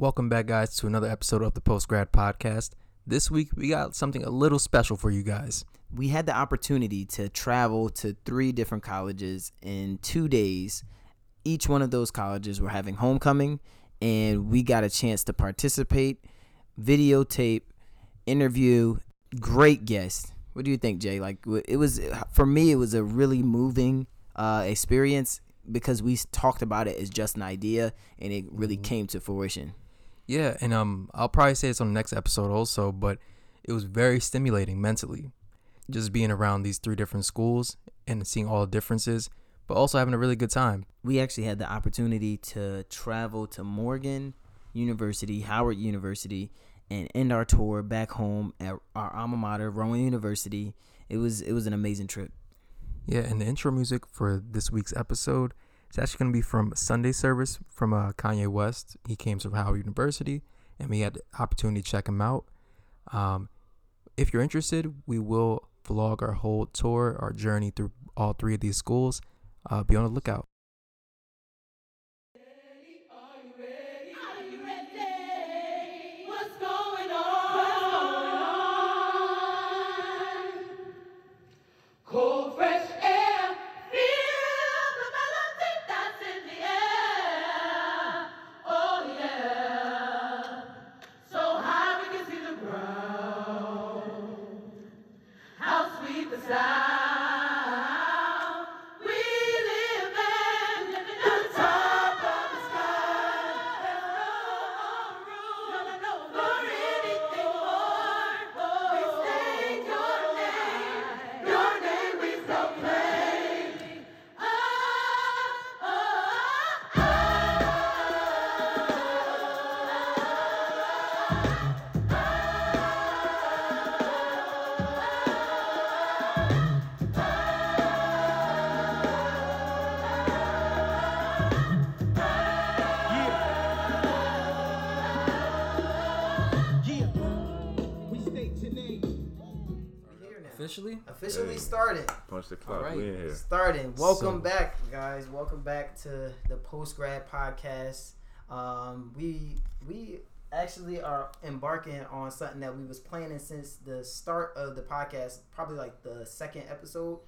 Welcome back, guys, to another episode of the Post Grad Podcast. This week, we got something a little special for you guys. We had the opportunity to travel to three different colleges in two days. Each one of those colleges were having homecoming, and we got a chance to participate, videotape, interview, great guests. What do you think, Jay? Like, it was for me, it was a really moving uh, experience because we talked about it as just an idea, and it really came to fruition. Yeah, and um, I'll probably say this on the next episode also, but it was very stimulating mentally, just being around these three different schools and seeing all the differences, but also having a really good time. we actually had the opportunity to travel to Morgan University, Howard University, and end our tour back home at our alma mater, Rowan University. It was it was an amazing trip. Yeah, and the intro music for this week's episode is actually going to be from Sunday Service from uh, Kanye West. He came to Howard University, and we had the opportunity to check him out. Um, if you're interested, we will vlog our whole tour, our journey through all three of these schools. Uh, be on the lookout. Officially? Officially Hey. started. Punch the clock. Alright. We in here. Starting. Welcome So- back, guys. Welcome back to the post grad podcast. Um, we we actually are embarking on something that we was planning since the start of the podcast, probably like the second episode.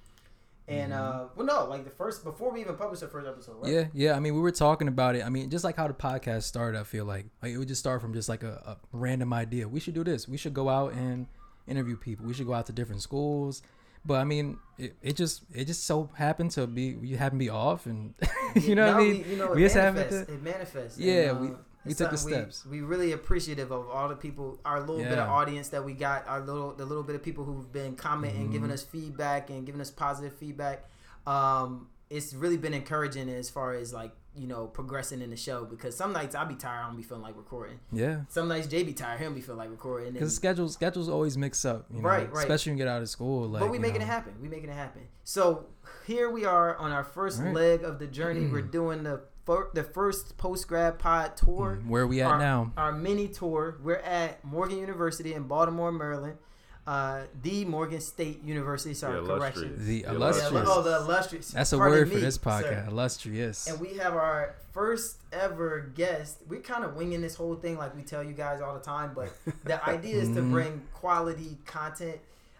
And uh, well, no, like the first before we even published the first episode, right? Yeah, yeah. I mean, we were talking about it. I mean, just like how the podcast started, I feel like like it would just start from just like a, a random idea. We should do this. We should go out and interview people. We should go out to different schools. But I mean, it, it just it just so happened to be you happened to be off, and you know what I mean. We, you know, We it just happened manifests. to- It manifests. Yeah, And, we- uh, we it's took the steps. We, we really appreciative of all the people, our little bit of audience that we got, our little the little bit of people who've been commenting, giving Mm-hmm. us feedback, and giving us positive feedback. Um, it's really been encouraging as far as like you know progressing in the show because some nights I'll be tired, I don't be feeling like recording. Yeah, Some nights Jay be tired, don't be feeling like recording. because schedules schedules always mix up. You know, Right, right. Especially when you get out of school. Like, but we making know. it happen. We making it happen. So here we are on our first right. leg of the journey. We're doing the fir- the first post grad pod tour. Mm, Where we at our, now? Our mini tour. We're at Morgan University in Baltimore, Maryland. Uh, the Morgan State University. Sorry, The correction. illustrious. The illustrious. oh, the illustrious. That's a Pardon word for me, this sir. podcast. Illustrious. And we have our first ever guest. We're kind of winging this whole thing like we tell you guys all the time, but the idea is to Mhm. bring quality content,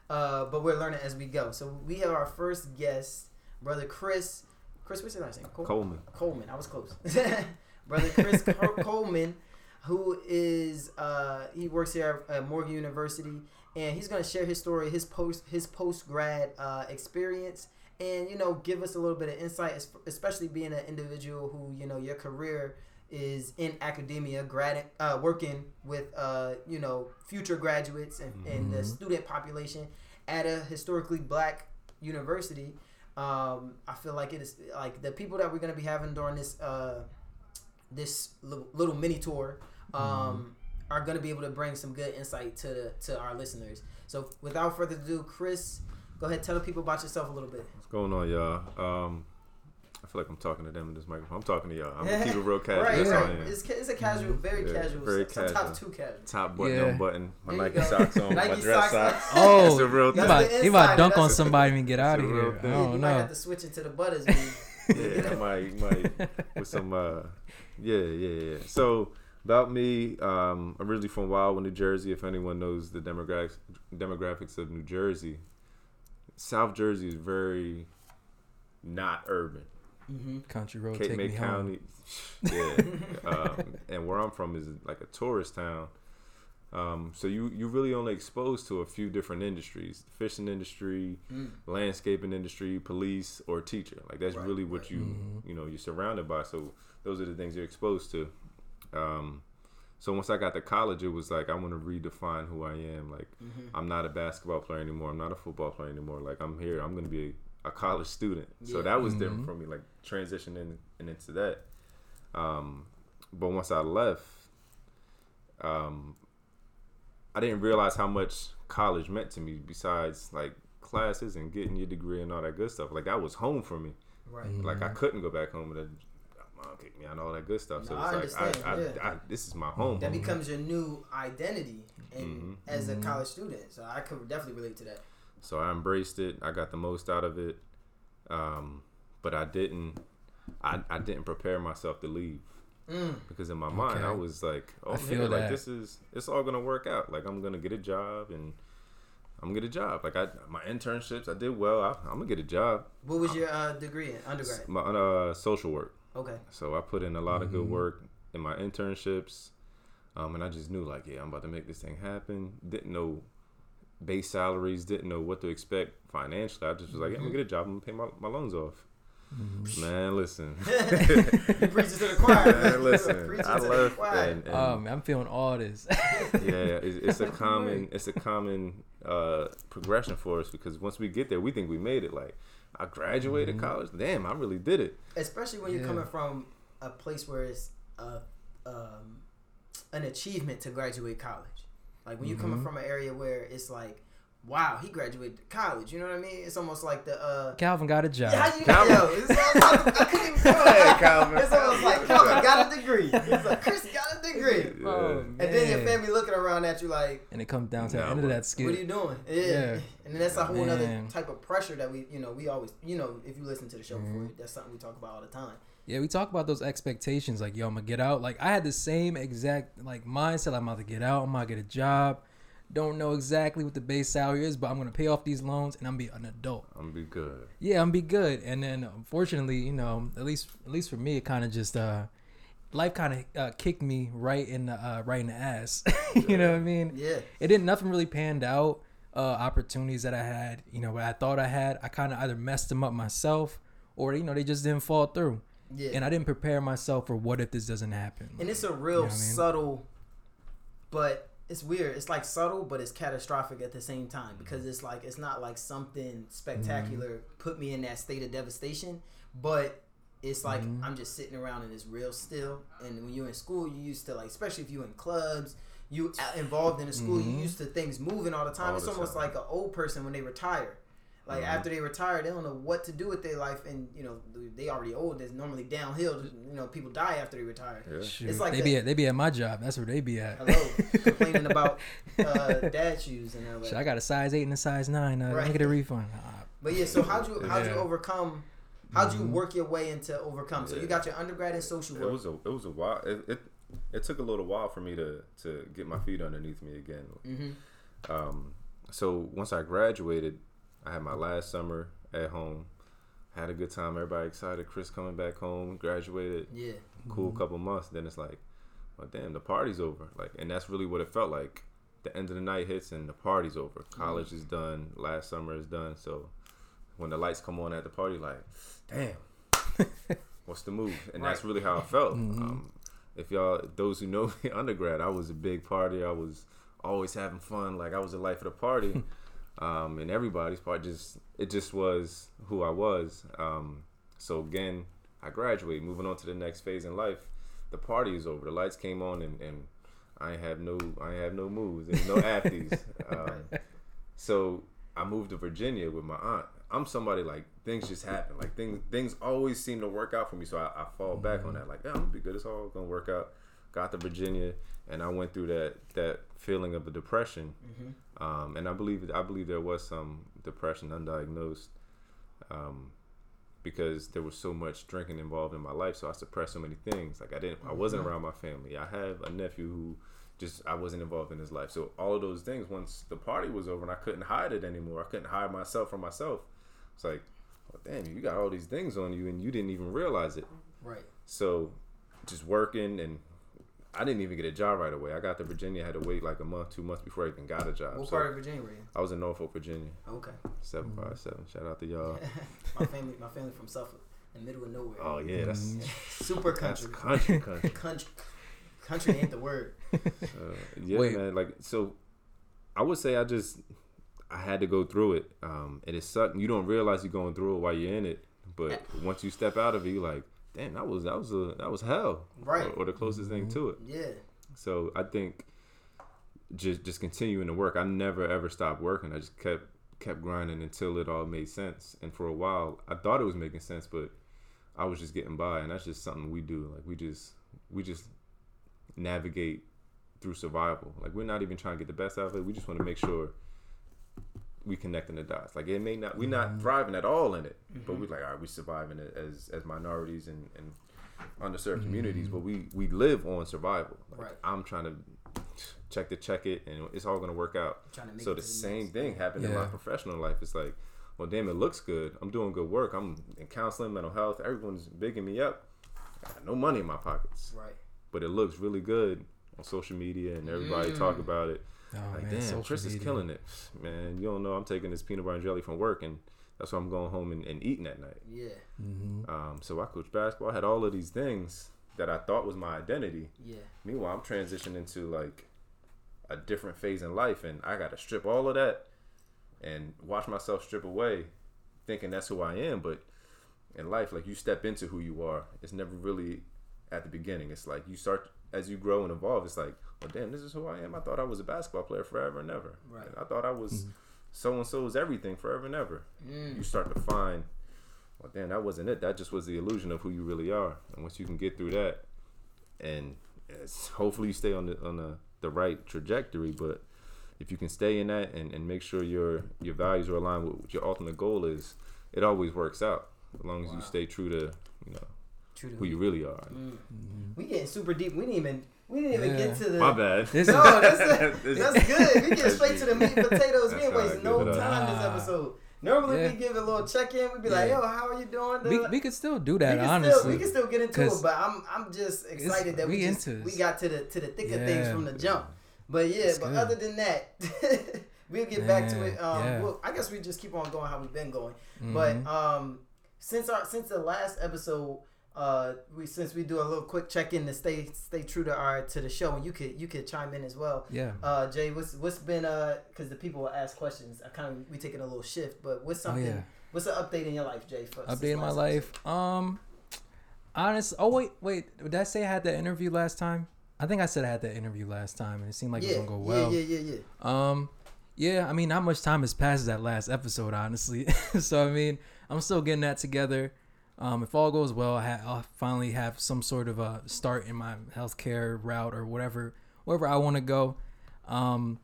uh, but we're learning as we go. So we have our first guest, brother Chris. Chris, what's your last name? Col- Coleman. Coleman. I was close. brother Chris Col- Coleman, who is uh, he works here at Morgan University, and he's going to share his story, his post his post grad uh, experience, and you know give us a little bit of insight, especially being an individual who you know your career is in academia, grad uh, working with uh, you know future graduates and, and the Mhm. student population at a historically black university. Um, I feel like it is like the people that we're gonna be having during this uh, this little, little mini tour um, are gonna be able to bring some good insight to the, to our listeners. So without further ado, Chris, go ahead tell the people about yourself a little bit. What's going on, y'all? Um, I feel like I'm talking to them in this microphone. I'm talking to y'all. I'm gonna keep it real casual. right, That's how I right. am. It's, ca- it's a casual, very Yeah, casual. very sometimes casual. too casual. Top button Yeah. on button. My Nike go. socks on. my dress socks. socks. Oh, That's the real thing. about, he about dunk on somebody and get out of here. I thing. Yeah, don't you might have to switch it to the butters. yeah, I might, might with some uh, yeah, yeah, yeah. So, About me, um, originally from Wildwood, New Jersey. If anyone knows the demographics demographics of New Jersey, South Jersey is very not urban. Country road, Cape take May me County, home. yeah. um, and where I'm from is like a tourist town. Um, so you you really only exposed to a few different industries: fishing industry, landscaping industry, police, or teacher. Like that's Right, really what right. you you know you're surrounded by. So those are the things you're exposed to. Um, so once I got to college, it was like I want to redefine who I am. Like I'm not a basketball player anymore. I'm not a football player anymore. Like I'm here. I'm gonna be a, a college student. So that was different for me. Like transitioning and into that. Um, but once I left, um, I didn't realize how much college meant to me. Besides like classes and getting your degree and all that good stuff. Like that was home for me. Right. Like I couldn't go back home mom kicked me out and all that good stuff. So No, I like I, understand, I, yeah. I, this is my home. That home. becomes your new identity, and Mhm. as a college student, so I could definitely relate to that. So I embraced it. I got the most out of it. Um, but I didn't. I, I didn't prepare myself to leave Mm. because in my mind I was like, oh, I feel yeah, like that. this is it's all gonna work out. Like I'm gonna get a job and I'm gonna get a job. Like I my internships, I did well. I, I'm gonna get a job. What was your uh, degree in undergrad? My uh, social work. Okay. So I put in a lot of Mm-hmm. good work in my internships, um, and I just knew like, yeah, I'm about to make this thing happen. Didn't know base salaries, didn't know what to expect financially. I just was like, yeah, I'm gonna get a job. I'm gonna pay my, my loans off. Mm-hmm. Man, listen, You preaching to the choir. man, listen. I to the left, choir. and, and Oh man, I'm feeling all this. yeah, it's, it's a common, it's a common uh, progression for us because once we get there, we think we made it. Like, I graduated Mm-hmm. college. Damn, I really did it. especially when you're Yeah. coming from a place where it's a, um, an achievement to graduate college. Like when you're coming from an area where it's like, wow, he graduated college. You know what I mean? It's almost like the uh. Calvin got a job. Yeah, how you Calvin. yo, it's almost like, I couldn't even come ahead, Calvin. It's almost like Calvin got a degree. It's like Chris got a degree. Oh, Yeah. And then your family looking around at you like, and it comes down to the end of that skit. what are you doing? Yeah. Yeah. And then that's a whole other type of pressure that we, you know, we always, you know, if you listen to the show Mm-hmm. before, that's something we talk about all the time. Yeah, we talk about those expectations. Like, yo, I'm gonna get out. Like, I had the same exact like mindset. I'm about to get out. I'm gonna get a job. Don't know exactly what the base salary is, but I'm gonna pay off these loans and I'm gonna be an adult. I'm gonna be good. Yeah, I'm gonna be good. And then, unfortunately, you know, at least at least for me, it kind of just uh, life kind of uh, kicked me right in the uh, right in the ass. you know what I mean? Yeah. It didn't. Nothing really panned out. Uh, opportunities that I had, you know, what I thought I had, I kind of either messed them up myself, or you know, they just didn't fall through. Yeah. And I didn't prepare myself for what if this doesn't happen. And it's a real You know what I mean? subtle, but it's weird. It's like subtle, but it's catastrophic at the same time because it's like it's not like something spectacular Mm-hmm. put me in that state of devastation, but it's like Mm-hmm. I'm just sitting around and it's real still. And when you're in school, you used to like, especially if you in clubs, you involved in a school, Mm-hmm. you used to things moving all the time. All it's the almost time. like an old person when they retire. Like Mhm. after they retire, they don't know what to do with their life, and you know they already old. There's normally downhill. You know, people die after they retire. Yeah. Shoot, It's like they a- be at, they be at my job. That's where they be at. Hello, complaining about uh, dad shoes and all Shit, I got a size eight and a size nine. Uh, Let Right. me get a refund. Ah, But yeah, so how'd you how'd you overcome? How'd Mm-hmm. you work your way into overcome? So you got your undergrad in social It work. was a it was a while. It, it it took a little while for me to to get my feet underneath me again. hmm Um, so once I graduated, I had my last summer at home. Had a good time. Everybody excited. Chris coming back home. Graduated. Yeah, Cool couple months. Then it's like, well, damn, the party's over. Like, and that's really what it felt like. The end of the night hits and the party's over. College is done. Last summer is done. So when the lights come on at the party, like, damn, what's the move? And that's really how I felt. Um, if y'all, those who know me, undergrad, I was a big party. I was always having fun. Like I was the life of the party. um, and everybody's part just it just was who I was. Um, so again, I graduated, moving on to the next phase in life. The party is over. The lights came on, and, and I have no I have no moves and no afties. um, so I moved to Virginia with my aunt. I'm somebody like things just happen. Like things things always seem to work out for me. So I, I fall back on that. Like yeah, I'm gonna be good. It's all gonna work out. Got to Virginia, and I went through that that feeling of a depression. Um, and I believe I believe there was some depression undiagnosed. Um, because there was so much drinking involved in my life. So I suppressed so many things. Like I didn't, I wasn't around my family. I have a nephew who just I wasn't involved in his life. So all of those things, once the party was over and I couldn't hide it anymore, I couldn't hide myself from myself. It's like, well, damn, you got all these things on you and you didn't even realize it. Right. So just working and I didn't even get a job right away. I got to Virginia, had to wait like a month, two months before I even got a job. What So part of Virginia were you? I was in Norfolk, Virginia, Okay. seven five seven. Shout out to y'all. my family, my family from Suffolk, in the middle of nowhere. Oh yeah, that's Super that's country. country, country. country. Country ain't the word. Uh, yeah, Wait. man. Like so, I would say I just I had to go through it. Um, and it sucked. You don't realize you're going through it while you're in it, but once you step out of it, you're like, damn, that was that was a that was hell, Right. Or, or the closest thing to it. Yeah. So I think just just continuing to work. I never ever stopped working. I just kept kept grinding until it all made sense. And for a while, I thought it was making sense, but I was just getting by. And that's just something we do. Like we just we just navigate through survival. Like we're not even trying to get the best out of it. We just want to make sure we connecting the dots. Like it may not we're not mm-hmm. thriving at all in it, but we're mm-hmm. like, all right, we surviving it as as minorities and and underserved mm-hmm. communities. But we we live on survival. Like, Right. I'm trying to check to check it, and it's all gonna work out. To make So the to the same thing happened in my professional life. It's like, well, damn, it looks good. I'm doing good work. I'm in counseling, mental health. Everyone's bigging me up. I got no money in my pockets, Right. but it looks really good on social media, and everybody talk mm. about it. Oh, like, man, damn, social Chris is killing it, man. You don't know. I'm taking this peanut butter and jelly from work, and that's why I'm going home and, and eating at night. Yeah. Mm-hmm. Um, so I coached basketball. I had all of these things that I thought was my identity. Yeah. Meanwhile, I'm transitioning into like a different phase in life, and I got to strip all of that and watch myself strip away, thinking that's who I am. But in life, like you step into who you are, it's never really at the beginning. It's like you start as you grow and evolve. It's like, well, damn, this is who I am. I thought I was a basketball player forever and ever. Right. And I thought I was so and so's everything forever and ever. Mm. You start to find, well, damn, that wasn't it. That just was the illusion of who you really are. And once you can get through that, and it's, hopefully you stay on the on the, the right trajectory. But if you can stay in that and, and make sure your your values are aligned with what your ultimate goal is, it always works out. As long as you stay true to you know True to who you really are. Mm. We getting super deep. We didn't even we didn't even Yeah. get to the My bad. No, that's that's good. We get straight to the meat and potatoes. We That's ain't how wasting no it up. time this episode. Normally Yeah. we give a little check in. We'd be like, Yeah. "Yo, how are you doing?" We, dude?" we could still do that, can honestly. Still, we can still get into it. but I'm I'm just excited that we, we just, into we got to the to the thick of things from the jump. But yeah, It's but good. other than that, we'll get back to it. Um, yeah. well, I guess we just keep on going how we've been going. Mhm. But um, since our since the last episode, uh, we since we do a little quick check in to stay stay true to our to the show, and you could you could chime in as well. yeah. Uh, Jay, what's what's been uh, because the people will ask questions. I kind of we taking a little shift, but what's something? Oh yeah. What's an update in your life, Jay? For, since Updating my life. Um, honest. Oh wait, wait. Did I say I had that interview last time? I think I said I had that interview last time, and it seemed like yeah, it was gonna go well. yeah, yeah, yeah, yeah. Um, yeah, I mean, not much time has passed that last episode, honestly. so I mean, I'm still getting that together. Um, if all goes well, I ha- I'll finally have some sort of a start in my healthcare route or whatever, wherever I want to go. Um,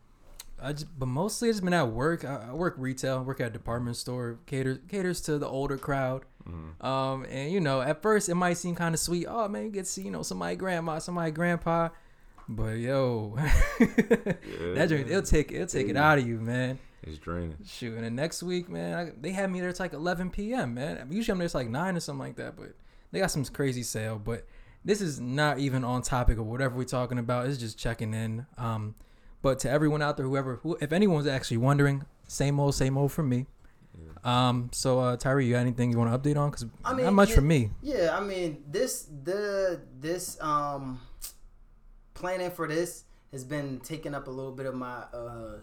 I just, but mostly it's been at work. I, I work retail, work at a department store, caters caters to the older crowd. Um, and you know, at first it might seem kind of sweet. Oh man, you get to see you know somebody grandma, somebody grandpa. But yo, that joint it'll take it'll take it out of you, man. It's draining. Shoot, and then next week, man, I, they had me there. It's like 11 p.m. Man, usually I'm there. It's like nine or something like that. But they got some crazy sale. But this is not even on topic of whatever we're talking about. It's just checking in. Um, but to everyone out there, whoever, who, if anyone's actually wondering, same old, same old for me. Um, so uh, Tyree, you got anything you want to update on? Cause I mean, not much yeah, for me. Yeah, I mean this the this um planning for this has been taking up a little bit of my uh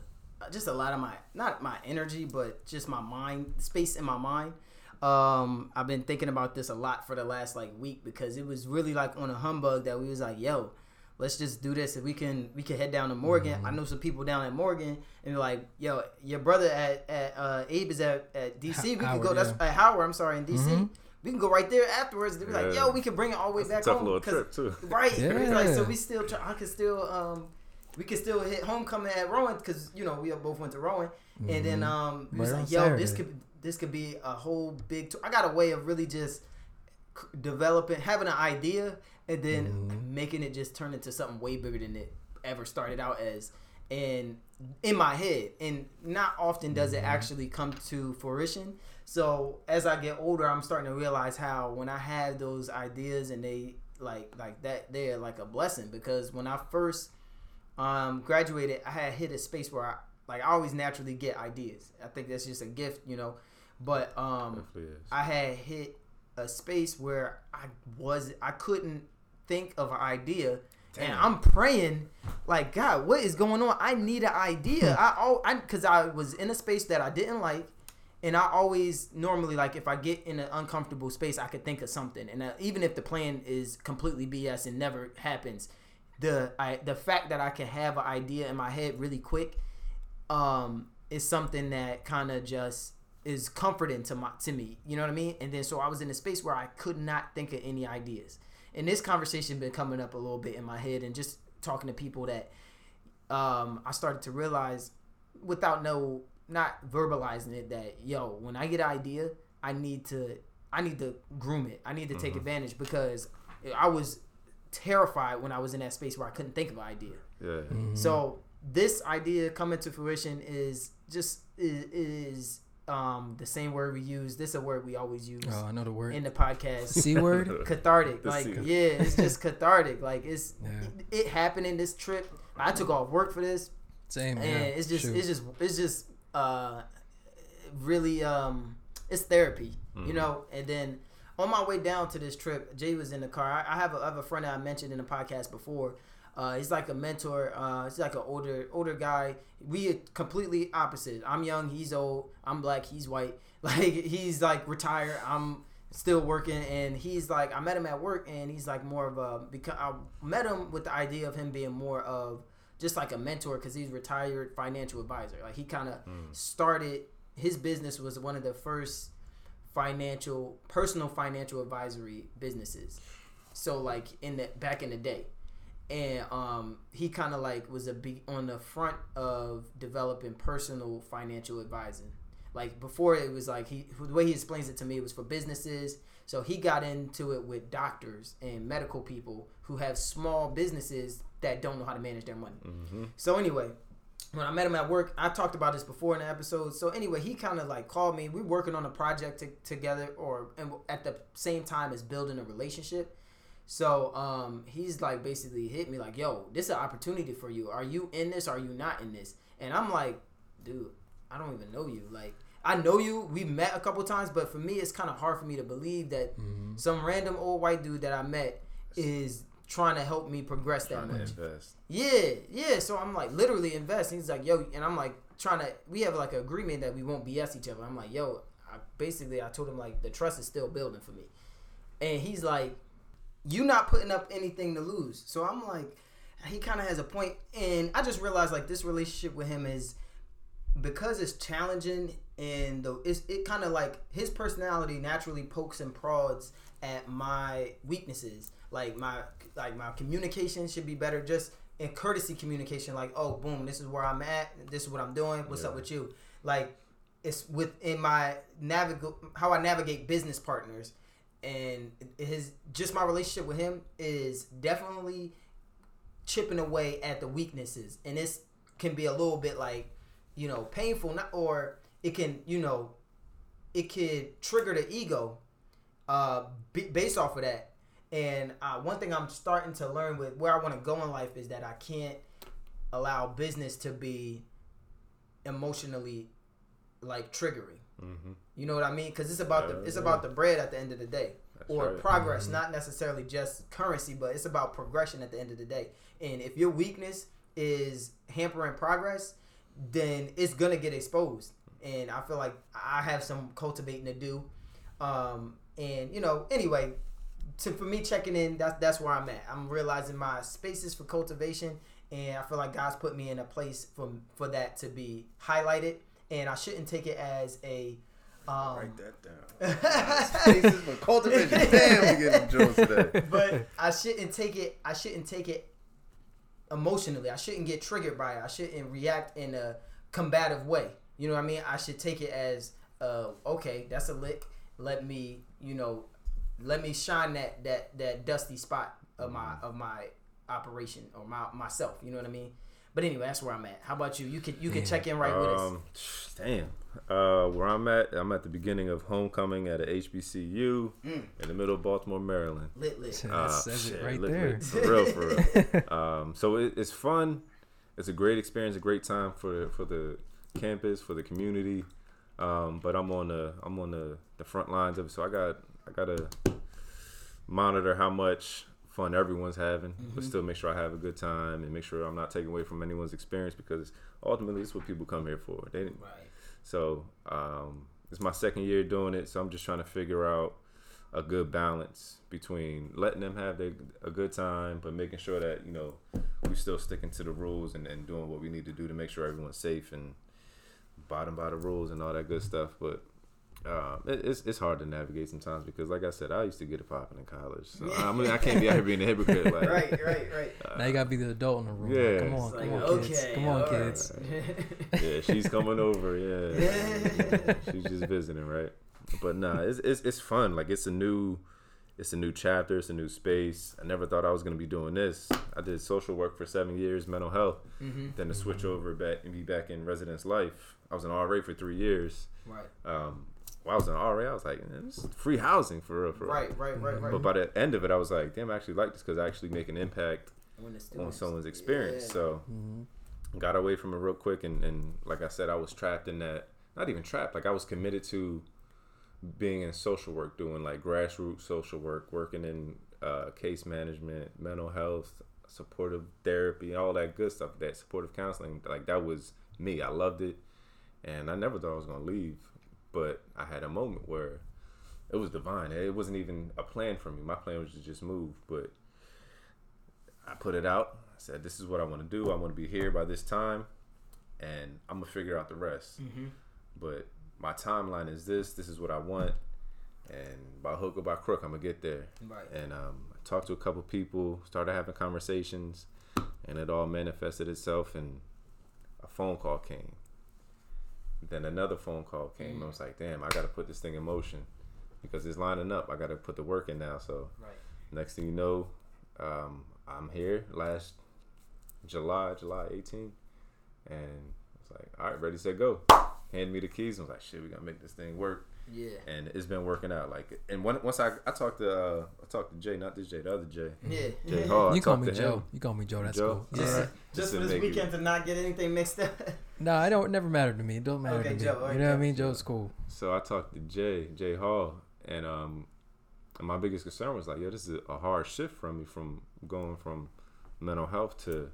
just a lot of my not my energy but just my mind space in my mind. Um I've been thinking about this a lot for the last like week because it was really like on a humbug that we was like, yo, let's just do this. If we can we can head down to Morgan. I know some people down at Morgan and be like, yo, your brother at, at uh Abe is at, at DC. we can go that's yeah. at Howard, I'm sorry, in DC. Mhm. We can go right there afterwards. They be like, yo, we can bring it all the way back Tough home. little 'cause- trip too. Right. It's like, so we still try, I can still um we could still hit homecoming at Rowan because you know we both went to Rowan, and then um, we was Right like, yo, this could this could be a whole big. Tour. I got a way of really just developing, having an idea, and then Mm-hmm. making it just turn into something way bigger than it ever started out as, and in my head. And not often does Mm-hmm. it actually come to fruition. So as I get older, I'm starting to realize how when I have those ideas and they like like that, they're like a blessing because when I first um, graduated, I had hit a space where I like I always naturally get ideas. I think that's just a gift, you know. But um, I had hit a space where I was I couldn't think of an idea. And I'm praying, like God, what is going on? I need an idea. I all I because I was in a space that I didn't like, and I always normally like if I get in an uncomfortable space, I could think of something. And uh, even if the plan is completely BS and never happens, the I the fact that I can have an idea in my head really quick, um, is something that kind of just is comforting to my to me. You know what I mean? And then so I was in a space where I could not think of any ideas. And this conversation been coming up a little bit in my head and just talking to people that um I started to realize without no not verbalizing it that yo, when I get an idea, I need to I need to groom it. I need to take advantage because I was terrified when I was in that space where I couldn't think of an idea. Yeah. Mm-hmm. So this idea coming to fruition is just is, is um the same word we use. This is a word we always use Oh, I know the word. in the podcast. C word. cathartic. The Like C. yeah, it's just cathartic. Like it's Yeah. it, it happened in this trip. I took off work for this, Same. and yeah. it's just Shoot. it's just it's just uh really um it's therapy, Mm-hmm. you know. And then on my way down to this trip, Jay was in the car. I, I have a, I have a friend that I mentioned in the podcast before. Uh, he's like a mentor. Uh, he's like an older older guy. We are completely opposite. I'm young. He's old. I'm black. He's white. Like he's like retired. I'm still working, and he's like I met him at work, and he's like more of a because I met him with the idea of him being more of just like a mentor because he's retired financial advisor. Like he kind of started his business was one of the first financial personal financial advisory businesses. So like in the back in the day. And um, he kind of like was a big on the front of developing personal financial advising. Like before, it was like he the way he explains it to me it was for businesses. So he got into it with doctors and medical people who have small businesses that don't know how to manage their money. So anyway, when I met him at work, I talked about this before in the episode. So anyway, he kind of like called me. We are working on a project to, together, or and at the same time as building a relationship. So um, he's like basically hit me like, "Yo, this is an opportunity for you. Are you in this? Are you not in this?" And I'm like, "Dude, I don't even know you. Like, I know you. We met a couple times, but for me, it's kind of hard for me to believe that some random old white dude that I met is trying to help me progress that much." Yeah, yeah. So I'm like literally invest. He's like, yo, and I'm like trying to. We have like an agreement that we won't BS each other. I'm like, yo, I, basically I told him like the trust is still building for me, and he's like, you not putting up anything to lose. So I'm like, he kind of has a point, and I just realized like this relationship with him is because it's challenging and it's, it kind of like his personality naturally pokes and prods at my weaknesses like my like my communication should be better. Just in courtesy communication like oh boom this is where i'm at. This is what i'm doing. What's up with you? Like it's within my navigate how i navigate business partners. And his just my relationship with him is definitely chipping away at the weaknesses. And this can be a little bit like you know painful not or it can you know it could trigger the ego uh b- based off of that and uh, one thing i'm starting to learn with where i want to go in life is that i can't allow business to be emotionally like triggering Mm-hmm. you know what I mean? Because it's about the it's yeah. about the bread at the end of the day, That's or right. progress, not necessarily just currency, but it's about progression at the end of the day. And if your weakness is hampering progress, then it's gonna get exposed. And I feel like I have some cultivating to do. Um, and you know, anyway, to for me checking in, that's that's where I'm at. I'm realizing my spaces for cultivation, and I feel like God's put me in a place for for that to be highlighted. And I shouldn't take it as a um, Write that down. Spaces for cultivation. Damn, we getting Jones today. but I shouldn't take it. I shouldn't take it emotionally. I shouldn't get triggered by it. I shouldn't react in a combative way. You know what I mean? I should take it as, uh, okay, that's a lick. Let me, you know, let me shine that that that dusty spot of my of my operation or my myself. You know what I mean? But anyway, that's where I'm at. How about you? You can you can check in right with us. Um, damn. Uh, where I'm at, I'm at the beginning of homecoming at a HBCU Mm. in the middle of Baltimore, Maryland. Lit lit. That Uh, says it right lit, there. lit, for real, for real. um, so it, it's fun. It's a great experience, a great time for the for the campus, for the community. Um, but I'm on the I'm on the, the front lines of it, so I got I gotta monitor how much fun everyone's having, but still make sure I have a good time and make sure I'm not taking away from anyone's experience because ultimately it's what people come here for. They didn't, Right. so um, it's my second year doing it, so I'm just trying to figure out a good balance between letting them have their, a good time, but making sure that you know we're still sticking to the rules and, and doing what we need to do to make sure everyone's safe and bottom by the rules and all that good stuff. But um, it, it's it's hard to navigate sometimes because, like I said, I used to get it popping in college. So I mean, I can't be out here being a hypocrite. Like, Right, right, right. now you gotta be the adult in the room. Yeah. Come on, It's come like, on, kids. Come on, all kids. right. yeah, she's coming over. Yeah, Yeah, she's just visiting, right? But nah, it's, it's it's fun. Like it's a new, it's a new chapter. It's a new space. I never thought I was gonna be doing this. I did social work for seven years, mental health. Mm-hmm. Then to switch over back and be back in residence life. I was an RA for three years. Right, Um, while I was an RA, I was like, "Man, this is free housing for real, for real. right, right, right, right. But by the end of it, I was like, damn, I actually like this because I actually make an impact on someone's experience. Yeah. So Mm-hmm. got away from it real quick and, and like I said, I was trapped in that not even trapped, like I was committed to being in social work, doing like grassroots social work, working in uh, case management, mental health, supportive therapy, all that good stuff, that supportive counseling. Like that was me. I loved it. And I never thought I was gonna leave. But I had a moment where it was divine. It wasn't even a plan for me. My plan was to just move, but I put it out. I said, "This is what I want to do. I want to be here by this time, and I'm gonna figure out the rest." Mm-hmm. But my timeline is this. This is what I want, and by hook or by crook, I'm gonna get there. Right. And um, I talked to a couple people, started having conversations, and it all manifested itself. And a phone call came. Then another phone call came. I was like, "Damn, I got to put this thing in motion." Because it's lining up, I got to put the work in now. So Right. Next thing you know, um, I'm here last July, July 18th, and it's like, all right, ready, set, go. Hand me the keys. I was like, shit, we gotta make this thing work, Yeah. and it's been working out. Like, and when, once I I talked to uh, I talked to Jay, not this Jay, the other Jay, Yeah. Jay Hall. I You call me to Joe. him. You call me Joe. That's Joe? cool. Yeah. Alright. Just to for this make it- weekend to not get anything mixed up. No, I don't. It never mattered to me. It don't matter Okay, to me. Joe, alright, you know what I mean? Joe's cool. So I talked to Jay, Jay Hall, and um, and my biggest concern was like, yo, this is a hard shift from me from going from mental health to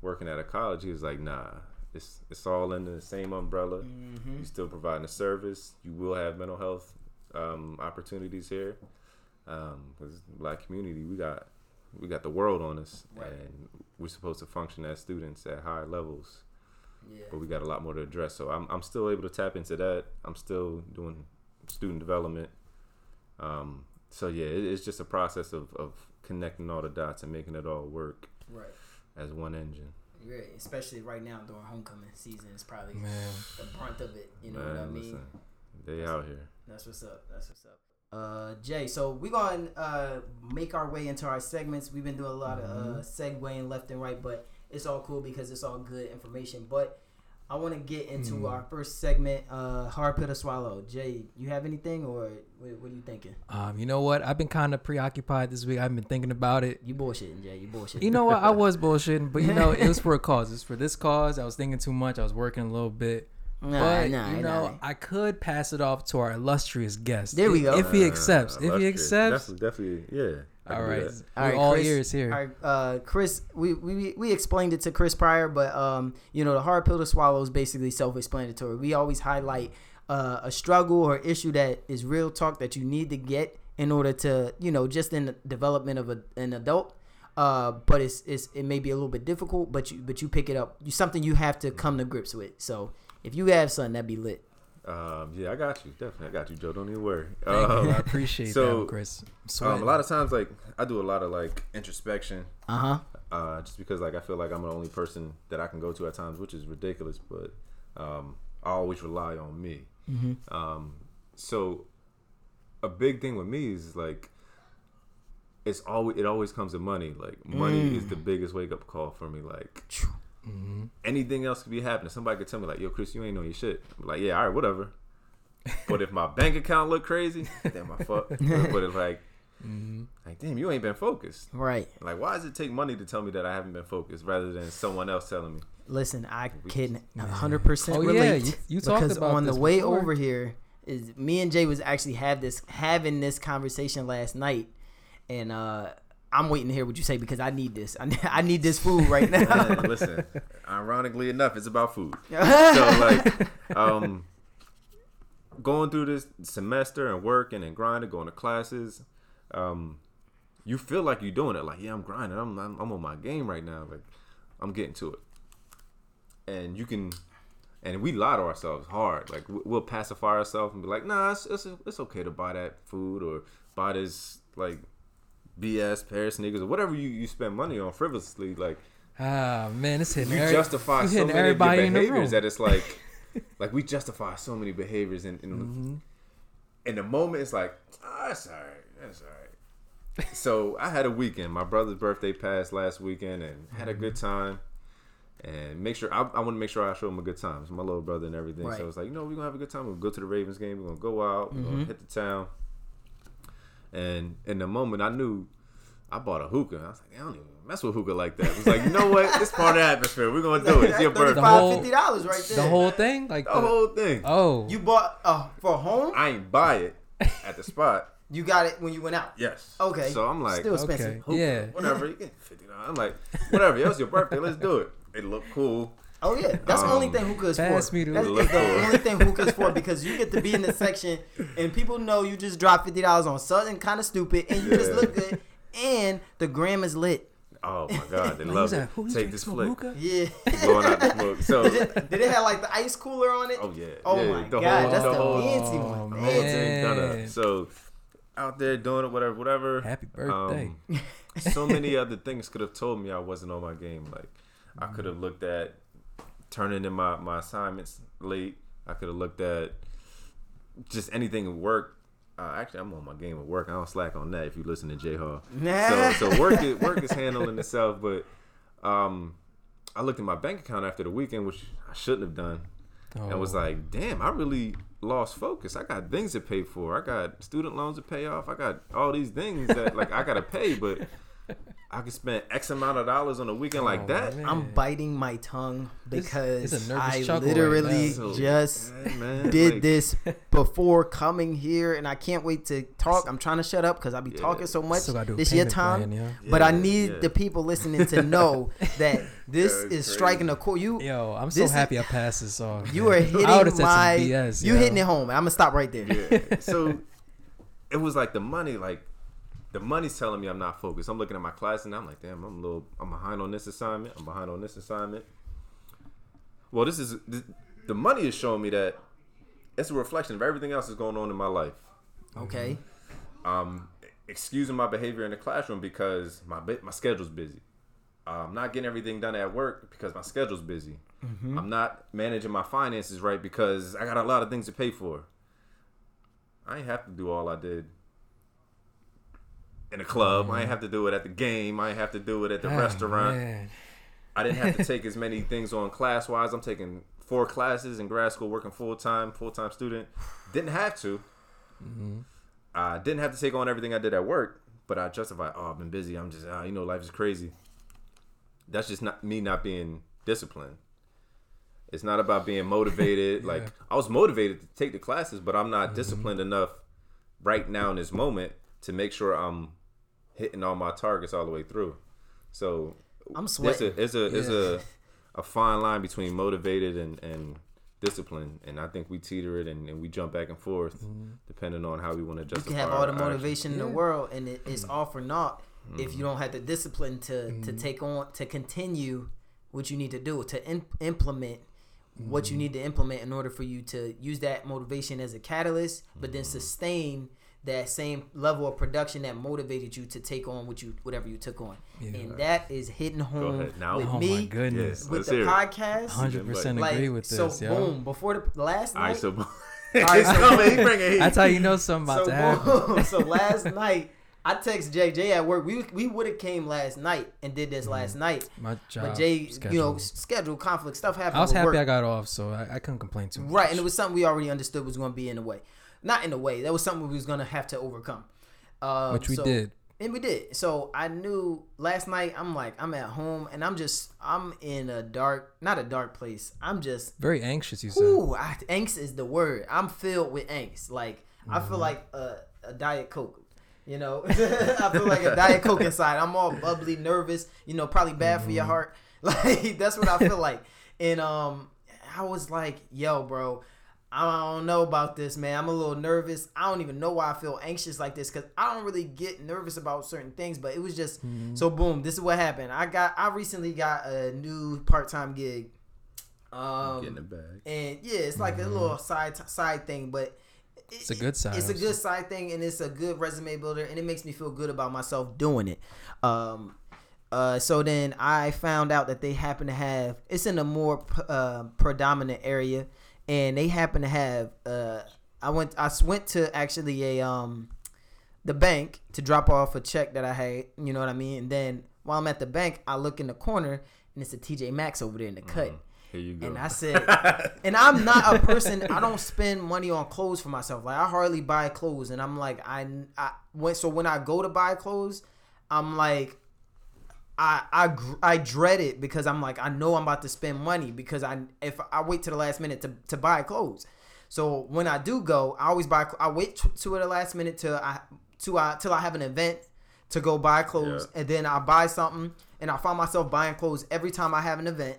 working at a college. He was like, nah, it's it's all under the same umbrella. Mm-hmm. You still providing a service. You will have mental health um, opportunities here. Um, because black community, we got we got the world on us, Right. and we're supposed to function as students at higher levels Yeah. but we got a lot more to address. So I'm, I'm still able to tap into that. I'm still doing student development. Um, so yeah, it, it's just a process of, of connecting all the dots and making it all work Right. as one engine. Right. Especially right now during homecoming season is probably Man. the brunt of it. You know Man, what I mean? listen, they out here. That's what's up. That's what's up. Uh, Jay, so we're gonna uh make our way into our segments. We've been doing a lot of uh segueing left and right, but it's all cool because it's all good information. But I want to get into Mm. our first segment, uh, hard pill to swallow. Jay, you have anything, or what, what are you thinking? Um, you know what? I've been kind of preoccupied this week. I've been thinking about it. You bullshitting, Jay. You bullshitting. You know what? I was bullshitting, but you know, it was for a cause. It's for this cause. I was thinking too much. I was working a little bit. Nah, but nah, you know, nah. I could pass it off to our illustrious guest. There we If- go. If he accepts. If he accepts. definitely, definitely yeah. I All can do right. that. All We're all Chris. ears here. All right, uh, Chris, we, we we explained it to Chris prior, but um, you know, the hard pill to swallow is basically self-explanatory. We always highlight uh, a struggle or issue that is real talk that you need to get in order to, you know, just in the development of a, an adult. Uh, but it's, it's it may be a little bit difficult, but you but you pick it up. You something you have to come to grips with. So if you have something, that'd be lit. Um, yeah, I got you. Definitely, I got you, Joe. Don't even worry. Um. I appreciate that, so, one, Chris. I'm um, a lot of times, like I do a lot of like introspection, Uh huh. uh, just because like I feel like I'm the only person that I can go to at times, which is ridiculous. But um, I always rely on me. Um, so a big thing with me is like it's always it always comes to money. Like money is the biggest wake up call for me. Like anything else could be happening. Somebody could tell me like, "Yo, Chris, you ain't know your shit." I'm like, yeah, all right, whatever. but if my bank account look crazy, then my fuck. but if like, like, damn, you ain't been focused. Right. Like, why does it take money to tell me that I haven't been focused rather than someone else telling me? Listen, I can 100% Oh, yeah, relate. you- you talked because about on the way before. over here is me and Jay was actually have this having this conversation last night, and uh I'm waiting to hear what you say because I need this. I need, I need this food right now. Man, listen, ironically enough, it's about food. So like, um, going through this semester and working and grinding, going to classes, um, you feel like you're doing it. Like, yeah, I'm grinding. I'm, I'm I'm on my game right now. Like, I'm getting to it. And you can, and we lie to ourselves hard. Like, we- we'll pacify ourselves and be like, nah, it's, it's it's okay to buy that food or buy this like BS pair of sneakers or whatever you, you spend money on frivolously. Like, ah man, it's hitting. you every- justify so many of your everybody in the room. behaviors that it's like like we justify so many behaviors and in, Mm-hmm. in the moment it's like ah, that's all right that's all right so i had a weekend my brother's birthday passed last weekend and had a good Mm-hmm. time and make sure i, I want to make sure i show him a good time it's my little brother and everything Right. so it's like you know we're gonna have a good time we'll go to the ravens game we're gonna go out we're Mm-hmm. gonna hit the town and in the moment i knew I bought a hookah. I was like, I don't even mess with hookah like that. It was like, you know what? It's part of the atmosphere. We're gonna do it. It's your birthday. The whole- $35, $50 right there. the whole thing, like The the, whole thing. oh, you bought uh, for home? I ain't buy it at the spot. You got it when you went out. Yes. Okay. So I'm like, Still okay, expensive. yeah. whatever. You get fifty dollars. I'm like, whatever. It was your birthday. Let's do it. It looked cool. Oh yeah, that's the only Um, thing hookah is for. me the That's hookah. it's the only thing hookah is for because you get to be in the section and people know you just dropped fifty dollars on something kind of stupid and you just look good and the gram is lit. Oh my god, they love who's it. that? Who's Take this some flick. hookah? Yeah. Blowing out the smoke. So, did, it, did it have like the ice cooler on it? oh yeah. Oh yeah, my the god, whole, that's the the whole, fancy Oh, one. the whole thing done Man. up. So, out there doing it, whatever, whatever. Happy birthday. Um, so many other things could have told me I wasn't on my game. Like I could have looked at turning in my, my assignments late. I could have looked at just anything at work. Uh, actually, I'm on my game at work. I don't slack on that. If you listen to Jay Hall, so so work is work is handling itself. But um, I looked at my bank account after the weekend, which I shouldn't have done, and was Oh. like, damn, I really lost focus. I got things to pay for. I got student loans to pay off. I got all these things that like I gotta pay, but I could spend X amount of dollars on a weekend like Oh, that. man. I'm biting my tongue because it's a nervous I chuckle right literally just yeah, man, did like, this before coming here, and I can't wait to talk. I'm trying to shut up because I be Yeah. talking so much. Still gotta do a This your time, plan, yeah. but I need yeah. the people listening to know that this Yeah, is crazy. striking a chord. You Yo, I'm so This is- happy I passed this off. you man. are hitting would've said some my BS, you yo. hitting it home. I'm gonna stop right there. yeah. So it was like the money, like the money's telling me I'm not focused. I'm looking at my class and I'm like, damn, I'm a little, I'm behind on this assignment. I'm behind on this assignment. Well, this is this, the money is showing me that it's a reflection of everything else that's going on in my life. Okay. um, excusing my behavior in the classroom because my my schedule's busy. I'm not getting everything done at work because my schedule's busy. I'm not managing my finances right because I got a lot of things to pay for. I ain't have to do all I did in a club. I ain't have to do it at the game. I have to do it at the Ah, restaurant. man. I didn't have to take as many things on class wise. I'm taking four classes in grad school, working full time, full time student. Didn't have to. I didn't have to take on everything I did at work, but I justified. Oh, I've been busy. I'm just, uh, you know, life is crazy. That's just not me not being disciplined. It's not about being motivated. Like I was motivated to take the classes, but I'm not disciplined enough right now in this moment to make sure I'm hitting all my targets all the way through. So I'm it's a it's a it's a a fine line between motivated and and discipline, and I think we teeter it and, and we jump back and forth mm-hmm. depending on how we want to justify. You can have all the motivation in the world, and it, it's all for naught if you mm-hmm. don't have the discipline to Mm-hmm. to take on to continue what you need to do to in, implement what you mm-hmm. need to implement in order for you to use that motivation as a catalyst, but then sustain that same level of production that motivated you to take on what you whatever you took on. Yeah. And that is hitting home. Now- with Oh me my goodness. Yes. with Let's the hear podcast. Hundred percent Like agree with so, this, yo. boom! Before the last night, right, so right, it's so- coming. He bringing heat. That's how you know something about so to happen. boom. so last night, I text JJ at work. We we would have came last night and did Mm-hmm. this last night, My job. but Jay, schedule. you know, s- schedule conflict stuff happened. I was happy work. I got off, so I, I couldn't complain too much. Right, and it was something we already understood was going to be in the way. Not in a way. That was something we was going to have to overcome. Um, Which we so- did. And we did. So I knew last night. I'm like, I'm at home, and I'm just, I'm in a dark, not a dark place. I'm just, Very anxious, you said. ooh, I, angst is the word. I'm filled with angst. Like I Mm-hmm. feel like a, a diet coke. You know, I feel like a diet coke inside. I'm all bubbly, nervous. You know, probably bad for Mm-hmm. your heart. Like that's what I feel like. And um, I was like, yo, bro. I don't know about this, man. I'm a little nervous. I don't even know why I feel anxious like this because I don't really get nervous about certain things. But it was just so boom. This is what happened. I got. I recently got a new part time gig. Um, Getting the bag. and yeah, it's like a little side side thing, but it- Mm-hmm. It's a good side It's a good side thing, and it's a good resume builder, and it makes me feel good about myself doing it. Um, uh, so then I found out that they happen to have it's in a more p- uh, predominant area, and they happen to have. Uh, I went. I went to actually a um, the bank to drop off a check that I had. You know what I mean? And then while I'm at the bank, I look in the corner, and it's a TJ Maxx over there in the cut. Here you go. And I said, and I'm not a person. I don't spend money on clothes for myself. Like I hardly buy clothes, and I'm like, I, I when so when I go to buy clothes, I'm like, I I I dread it because I'm like I know I'm about to spend money because I if I wait to the last minute to to buy clothes. So when I do go, I always buy. I wait t- to the last minute till I to I till I have an event to go buy clothes, Yeah. and then I buy something, and I find myself buying clothes every time I have an event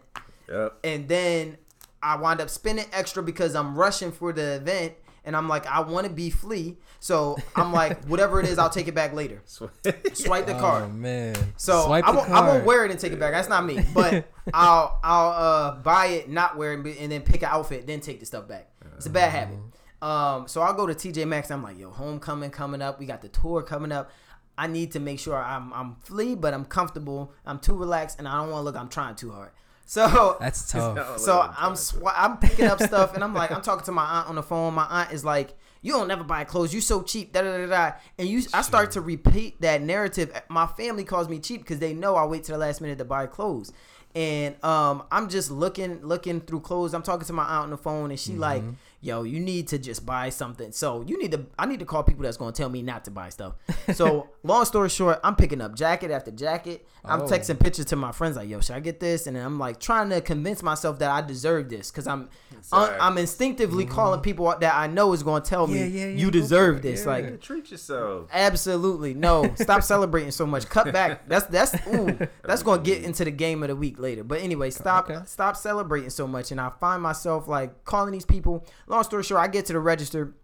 yep. and then I wind up spending extra because I'm rushing for the event, and I'm like, I want to be flea, so I'm like, whatever it is, I'll take it back later. Swipe the card. Oh man. So Swipe I the won't, I won't wear it and take it back. That's not me. But I'll I'll uh, buy it, not wear it, and and then pick an outfit, then take the stuff back. It's a bad habit. Um, so I'll go to TJ Maxx. I'm like, yo, homecoming coming up. We got the tour coming up. I need to make sure I'm I'm flea, but I'm comfortable. I'm too relaxed, and I don't want to look. I'm trying too hard. So That's tough. so I'm sw- I'm picking up stuff and I'm like I'm talking to my aunt on the phone. My aunt is like, "You don't never buy clothes. You so cheap." Da da da da. And you, I start to repeat that narrative. My family calls me cheap because they know I wait to the last minute to buy clothes. And um, I'm just looking looking through clothes. I'm talking to my aunt on the phone, and she like, "Yo, you need to just buy something." So you need to. I need to call people that's going to tell me not to buy stuff. So long story short, I'm picking up jacket after jacket. I'm Oh. texting pictures to my friends like, "Yo, should I get this?" And then I'm like trying to convince myself that I deserve this because I'm Exactly. I'm instinctively calling people that I know is going to tell me Mm-hmm. Yeah, yeah, yeah, you deserve it, this. yeah. Like Treat yourself. absolutely no. Stop celebrating so much. Cut back. That's that's ooh, that's going to get into the game of the week later. But anyway, stop Okay. stop celebrating so much. And I find myself like calling these people. Long story short, I get to the register.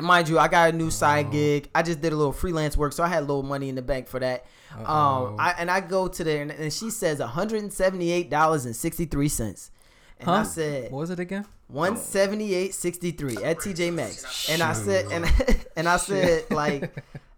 Mind you, I got a new side gig. I just did a little freelance work, so I had a little money in the bank for that. Um, Uh-oh. I and I go to there, and, and she says one hundred and seventy eight dollars and sixty three cents. And I said, What was it again? one seventy eight sixty three at TJ Maxx, and I said, and and I said like,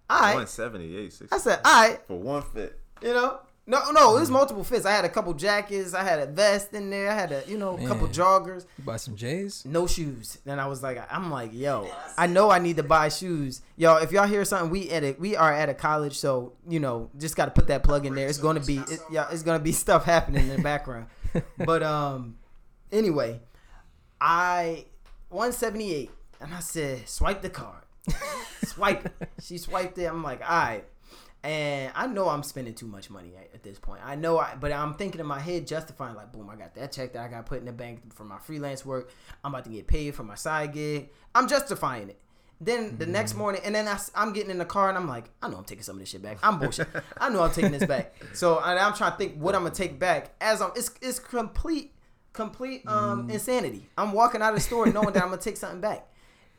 all right. 178. I said, all right, for one fit. you know. No, no, it was multiple fits. I had a couple jackets. I had a vest in there. I had a, you know, a couple joggers. You buy some J's? No shoes. Then I was like, I'm like, yo, I know I need to buy shoes. Yo, if y'all hear something, we at a, we are at a college, so you know, just got to put that plug in there. It's gonna be, it, yeah, it's gonna be stuff happening in the background. but um, anyway, I 178, and I said, swipe the card, swipe. it. She swiped it. I'm like, all right. And I know I'm spending too much money at, at this point. I know, I, but I'm thinking in my head, justifying like, boom, I got that check that I got put in the bank for my freelance work. I'm about to get paid for my side gig. I'm justifying it. Then the next morning, and then I, am getting in the car and I'm like, I know I'm taking some of this shit back. I'm bullshit. I know I'm taking this back. So I'm trying to think what I'm gonna take back. As I'm, it's it's complete, complete um insanity. I'm walking out of the store knowing that I'm gonna take something back.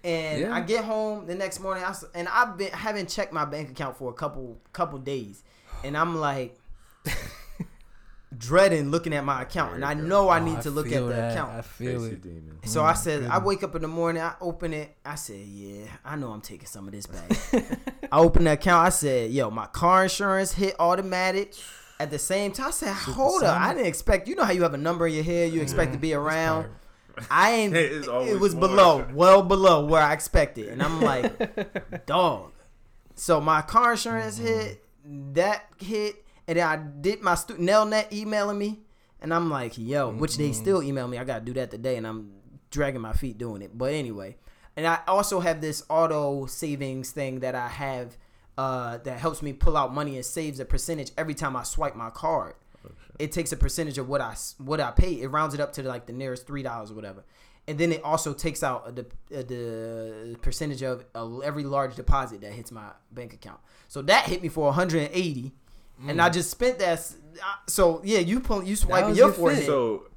And Yeah. I get home the next morning, I s and I've been haven't checked my bank account for a couple couple days, and I'm like, dreading looking at my account, and I know I Oh, need to look at feel the that. account. I feel Casey it. Demon. So I Mm, said, I wake up in the morning, I open it, I said, yeah, I know I'm taking some of this back. I open the account, I said, yo, my car insurance hit automatic. At the same time, I said, hold up, I didn't expect. You know how you have a number in your head, you expect to be around. I ain't. It's it was more. below, well below where I expected, and I'm like, dog. So my car insurance hit, that hit, and then I did my stu- Nelnet emailing me, and I'm like, yo, which they still email me. I gotta do that today, and I'm dragging my feet doing it. But anyway, and I also have this auto savings thing that I have uh, that helps me pull out money and saves a percentage every time I swipe my card. It takes a percentage of what I what I pay. It rounds it up to like the nearest three dollars or whatever, and then it also takes out a, a, the percentage of uh, every large deposit that hits my bank account. So that hit me for 180, and I just spent that. So yeah, you pull you swiping was your forehead. So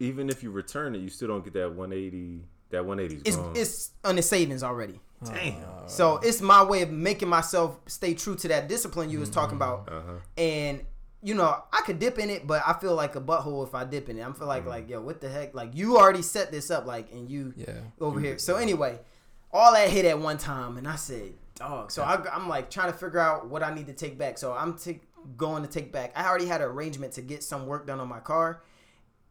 even if you return it, you still don't get that 180. That 180 is it's gone. it's on the savings already. Damn. So it's my way of making myself stay true to that discipline you was talking about. Uh-huh. And you know, I could dip in it, but I feel like a butthole if I dip in it. I feel Mm-hmm. like like yo, what the heck? Like you already set this up, like, and you Yeah. over here. So anyway, all that hit at one time, and I said, dog. So I, I'm like trying to figure out what I need to take back. So I'm t- going to take back. I already had an arrangement to get some work done on my car,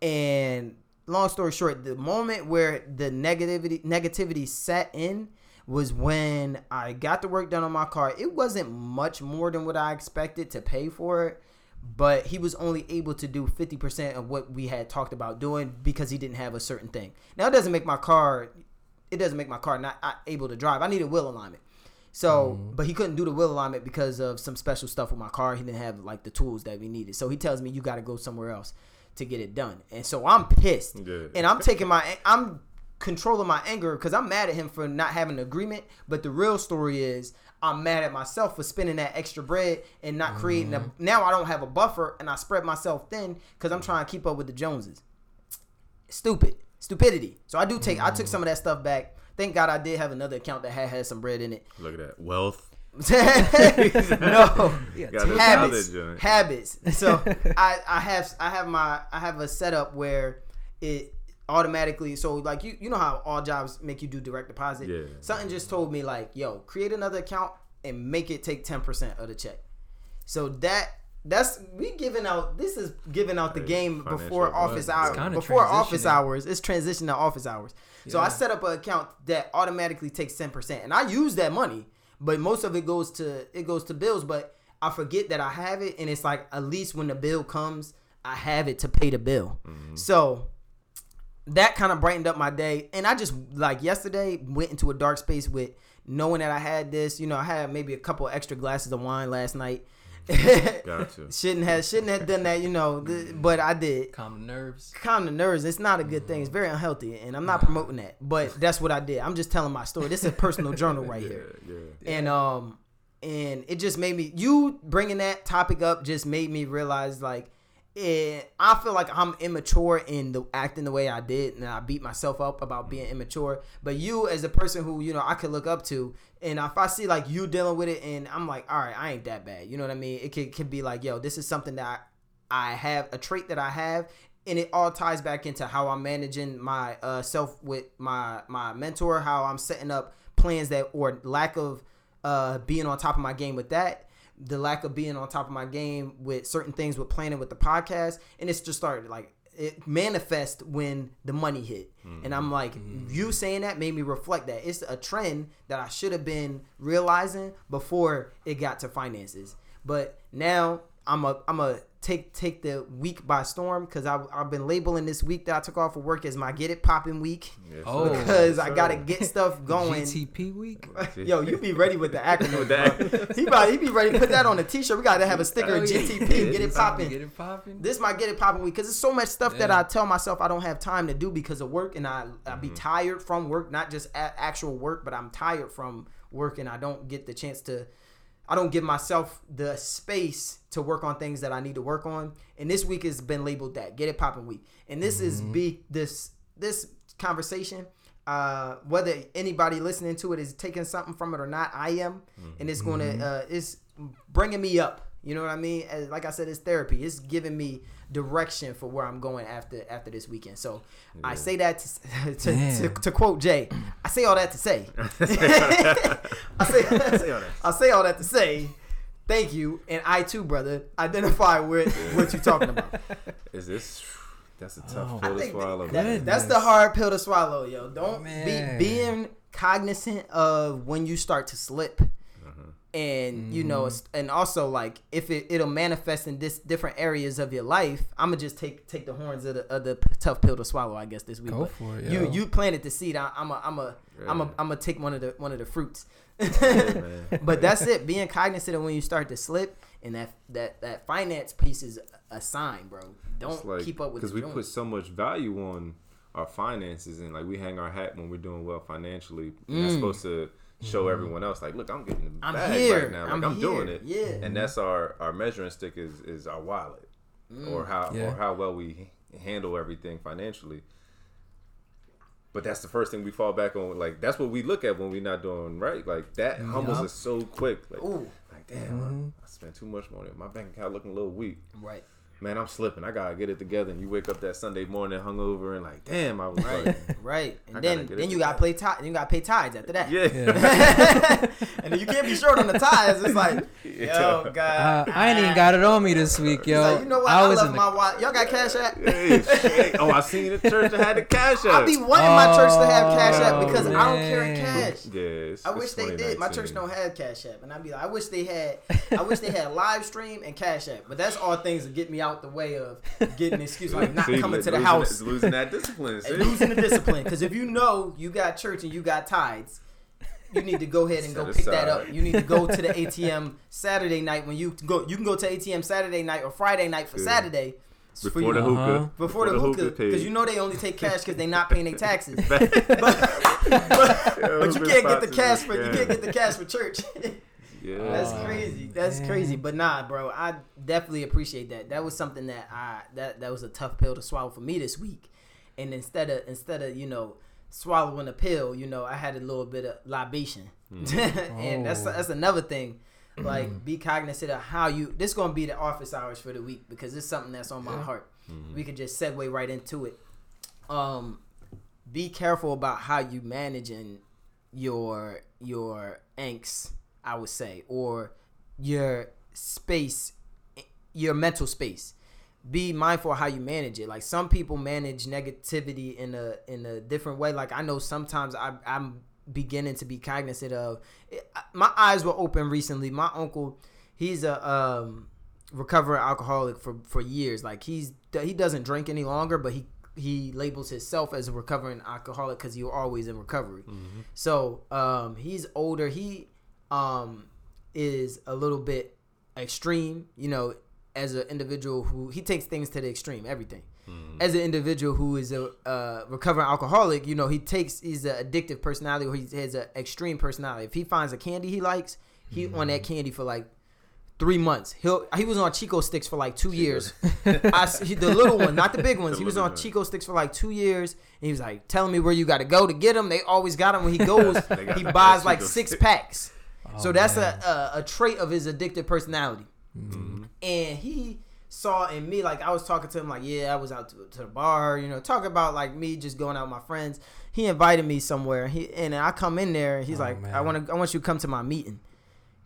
and long story short, the moment where the negativity negativity set in was when I got the work done on my car. It wasn't much more than what I expected to pay for it, but he was only able to do 50% of what we had talked about doing because he didn't have a certain thing. Now it doesn't make my car it doesn't make my car not, not able to drive. I needed wheel alignment. So, mm-hmm. but he couldn't do the wheel alignment because of some special stuff with my car. He didn't have like the tools that we needed. So he tells me you got to go somewhere else to get it done. And so I'm pissed. Yeah. And I'm taking my I'm controlling my anger because I'm mad at him for not having an agreement. But the real story is I'm mad at myself for spending that extra bread and not creating a. Mm-hmm. Now I don't have a buffer and I spread myself thin because I'm trying to keep up with the Joneses. Stupid, stupidity. So I do take. I took mm. some of that stuff back. Thank God I did have another account that had had some bread in it. Look at that wealth. no Got habits knowledge on it. habits so I, I have i have my i have a setup where it automatically so like you you know how all jobs make you do direct deposit? Yeah. something just told me like yo create another account and make it take 10% of the check. So that that's we giving out this is giving out the Hey, game before office hours before office hours. It's transition to office hours. So i set up an account that automatically takes 10% and i use that money but most of it goes to it goes to bills but i forget that i have it and it's like at least when the bill comes i have it to pay the bill. So that kind of brightened up my day. And i just like yesterday went into a dark space with knowing that i had this. You know i had maybe a couple extra glasses of wine last night. Gotcha. shouldn't have shouldn't have done that you know th- but i did. Calm the nerves. calm the nerves. It's not a good thing. It's very unhealthy and i'm not promoting that but that's what i did. I'm just telling my story. This is a personal journal right here. Yeah, yeah. and um and it just made me you bringing that topic up just made me realize like it, I feel like I'm immature in the acting the way I did, and I beat myself up about being immature. But you, as a person who you know I could look up to, and if I see like you dealing with it, and I'm like, all right, I ain't that bad. You know what I mean? It could, could be like, yo, this is something that I, I have a trait that I have, and it all ties back into how I'm managing my uh, self with my my mentor, how I'm setting up plans that or lack of uh, being on top of my game with that, the lack of being on top of my game with certain things with planning with the podcast, and it's just started like it manifest when the money hit, and I'm mm-hmm. like, you saying that made me reflect that. It's a trend that I should have been realizing before it got to finances, but now I'm a I'm a take take the week by storm because I've, I've been labeling this week that I took off of work as my get it popping week Yes, Oh. because Yes, I gotta get stuff going. GTP week. Yo, you be ready with the acronym. With that. bro. he about he be ready put that on a t-shirt. We gotta have a sticker Oh, yeah. GTP. Get it popping. Get it popping. This might get it popping week because there's so much stuff that I tell myself I don't have time to do because of work, and I I Mm-hmm. be tired from work, not just a- actual work, but I'm tired from work, and I don't get the chance to. I don't give myself the space to work on things that I need to work on. And this week has been labeled that get it popping week. And this is Mm-hmm. be this this conversation. Uh, whether anybody listening to it is taking something from it or not, I am, and it's gonna Mm-hmm. uh, it's bringing me up. You know what I mean? As, like I said, it's therapy. It's giving me direction for where I'm going after after this weekend. So I say that to, to, to, to quote Jay. I say all that to say. I say, Say all that. I say all that to say. Thank you, and I too, brother, identify with what you're talking about. Is this? That's a tough Oh. I pill to think swallow. that- that's the hard pill to swallow, yo. Don't Man. be being cognizant of when you start to slip, And you know, Mm-hmm. and also like if it it'll manifest in this different areas of your life. I'm gonna just take take the horns of the of the tough pill to swallow, I guess this week. Go But for it, You yo. you planted the seed. I, I'm a I'm a I'm a Yeah. I'm gonna take one of the one of the fruits. man. but that's it. Being cognizant of when you start to slip, and that that that finance piece is a sign, bro. Don't like keep up with because we Jones. put so much value on our finances and like we hang our hat when we're doing well financially. And that's Mm. supposed to show mm-hmm. everyone else like, look, I'm getting the I'm bag here. right now. Like I'm I'm, doing here. it. Yeah. And that's our our measuring stick is is our wallet Mm. or how Yeah. or how well we handle everything financially. But that's the first thing we fall back on. Like that's what we look at when we're not doing right. Like that mm-hmm. humbles Yup. us so quick. Like, Ooh. like damn, I, I spent too much money. My bank account looking a little weak right. Man, I'm slipping. I gotta get it together. And you wake up that Sunday morning hungover and like, damn, I was Right, like, right, and gotta then then you gotta play tithe. You gotta pay tithes after that. yeah, and then you can't be short on the tithes. It's like, yo, God, Uh, I ain't even got it on me this week, yo. like, you know what? I I, was left in my the, wallet. Y'all got cash app? Hey, shit. Oh, I seen the church that had the cash app. I up. be wanting my church to have cash app because I don't Oh, carry cash. yeah, I wish they did. My church don't have Cash App, and I'd be like, I wish they had. I wish they had live stream and Cash App, but that's all things that get me out the way of getting an excuse like not See, coming to the losing house that- losing that discipline. See? losing the discipline. Because if you know you got church and you got tithes, you need to go ahead and go Set pick that up. You need to go to the ATM Saturday night when you go. You can go to ATM Saturday night or Friday night for Yeah. Saturday. before you- the Uh-huh. hookah. before the hookah, paid. because you know they only take cash because they're not paying their taxes. Yeah, but, it but you can't get the cash for you can't get the cash for church. Yeah, That's crazy. That's man. crazy. But nah, bro, I definitely appreciate that. That was something that I that that was a tough pill to swallow for me this week. And instead of instead of you know swallowing a pill, you know, I had a little bit of libation, hmm. and that's Oh. that's another thing. Like, mm-hmm. be cognizant of how you. This gonna be the office hours for the week because it's something that's on my heart. Mm-hmm. We could just segue right into it. Um, be careful about how you managing your your angst i would say or your space your mental space. Be mindful of how you manage it. Like some people manage negativity in a in a different way. Like i know sometimes I, i'm beginning to be cognizant of my eyes were open recently. My uncle he's a um recovering alcoholic for for years. Like he's he doesn't drink any longer but he he labels himself as a recovering alcoholic because you're always in recovery. So um he's older. He um is a little bit extreme you know as an individual who he takes things to the extreme everything as an individual who is a uh, recovering alcoholic you know he takes he's an addictive personality or he has an extreme personality if he finds a candy he likes he on that candy for like three months. He'll he was on Chick-O-Sticks for like two years. I he, the little one, not the big ones. The he was on one. Chick-O-Sticks for like two years, and he was like telling me where you got to go to get them. They always got them when he goes. He buys like six stick. packs. So Oh, that's a, a a trait of his addictive personality. Mm-hmm. And he saw in me like I was talking to him like yeah I was out to, to the bar you know talking about like me just going out with my friends. He invited me somewhere. He and I come in there. and He's Oh, like man. I want to I want you to come to my meeting.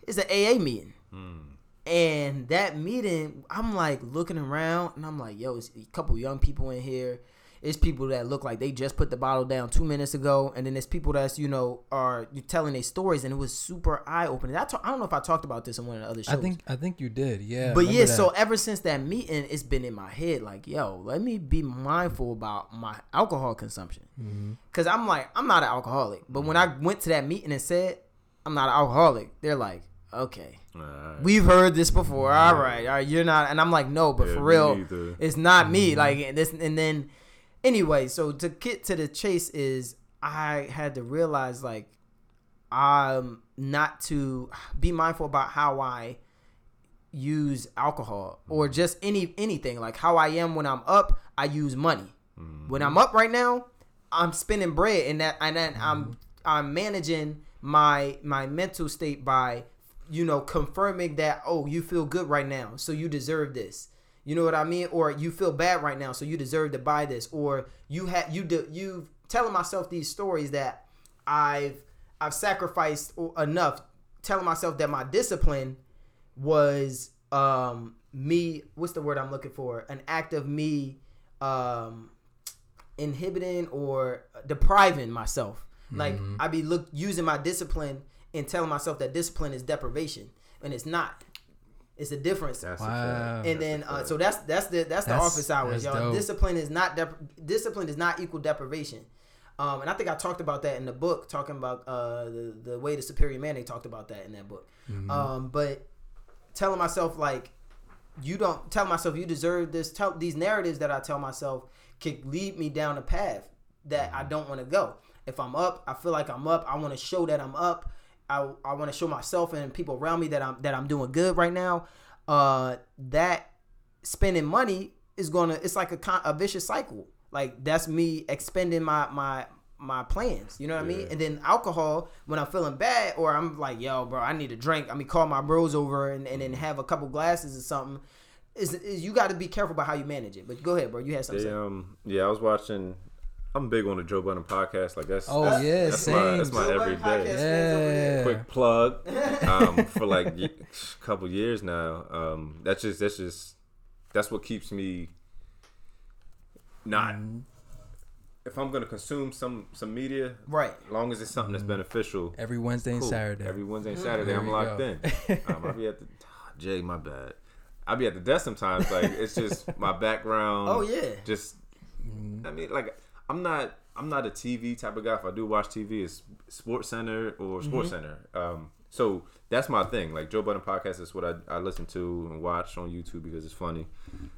It's an AA meeting. Mm. And that meeting, I'm like looking around and I'm like, yo, it's a couple young people in here. It's people that look like they just put the bottle down two minutes ago. And then there's people that's, you know, are you telling their stories. And it was super eye opening. I, ta- I don't know if I talked about this in one of the other shows. I think I think you did, yeah. But yeah, remember so ever since that meeting, it's been in my head like, yo, let me be mindful about my alcohol consumption. Mm-hmm. Cause I'm like, I'm not an alcoholic. But when I went to that meeting and said, I'm not an alcoholic, they're like, okay. Alright. We've heard this before. All right, all right, you're not, and I'm like, no, but Yeah, for real, it's not me. Mm-hmm. Like this, and then anyway. So to get to the chase is, I had to realize like, um, not to be mindful about how I use alcohol Mm-hmm. or just any anything like how I am when I'm up. I use money. Mm-hmm. When I'm up right now, I'm spending bread, and that and then I'm I'm managing my my mental state by you know, confirming that oh, you feel good right now, so you deserve this. You know what I mean? Or you feel bad right now, so you deserve to buy this. Or you had you do you telling myself these stories that I've I've sacrificed enough, telling myself that my discipline was um me. What's the word I'm looking for? An act of me um inhibiting or depriving myself. Like I'd be look using my discipline and telling myself that discipline is deprivation, and it's not. It's a difference. That's Wow. and then uh, so that's that's the that's the office hours, y'all. dope. Discipline is not dep- discipline does not equal deprivation. Um, and I think I talked about that in the book, talking about uh, the the way the superior man. They talked about that in that book. Mm-hmm. Um, but telling myself like you don't tell myself you deserve this. Tell these narratives that I tell myself can lead me down a path that I don't want to go. If I'm up, I feel like I'm up. I want to show that I'm up. I, I want to show myself and people around me that I'm that I'm doing good right now. Uh, that spending money is gonna it's like a con- a vicious cycle. Like that's me expending my my my plans. You know what I mean? And then alcohol when I'm feeling bad or I'm like, yo, bro, I need a drink. I mean, call my bros over and, and then have a couple glasses or something. Is, is you got to be careful about how you manage it. But go ahead, bro. You had something. They, to say. um, yeah, I was watching. I'm big on the Joe Budden podcast. Like that's Oh, that's, yeah, that's my that's my Joe everyday. podcast fans over there. Yeah. quick plug um, for like a couple years now. Um, that's just that's just that's what keeps me not. Mm-hmm. If I'm gonna consume some some media, Right. as long as it's something that's beneficial. Every Wednesday and. Saturday. Every Wednesday and Saturday, There I'm locked go. in. Um, I'll be at the Jay, my bad. I'll be at the desk sometimes. Like it's just my background. Oh yeah. Just I mean, like I'm not I'm not a TV type of guy. If I do watch TV, it's Sports Center or Sports Center. Um, so that's my thing. Like Joe Budden podcast is what I, I listen to and watch on YouTube because it's funny,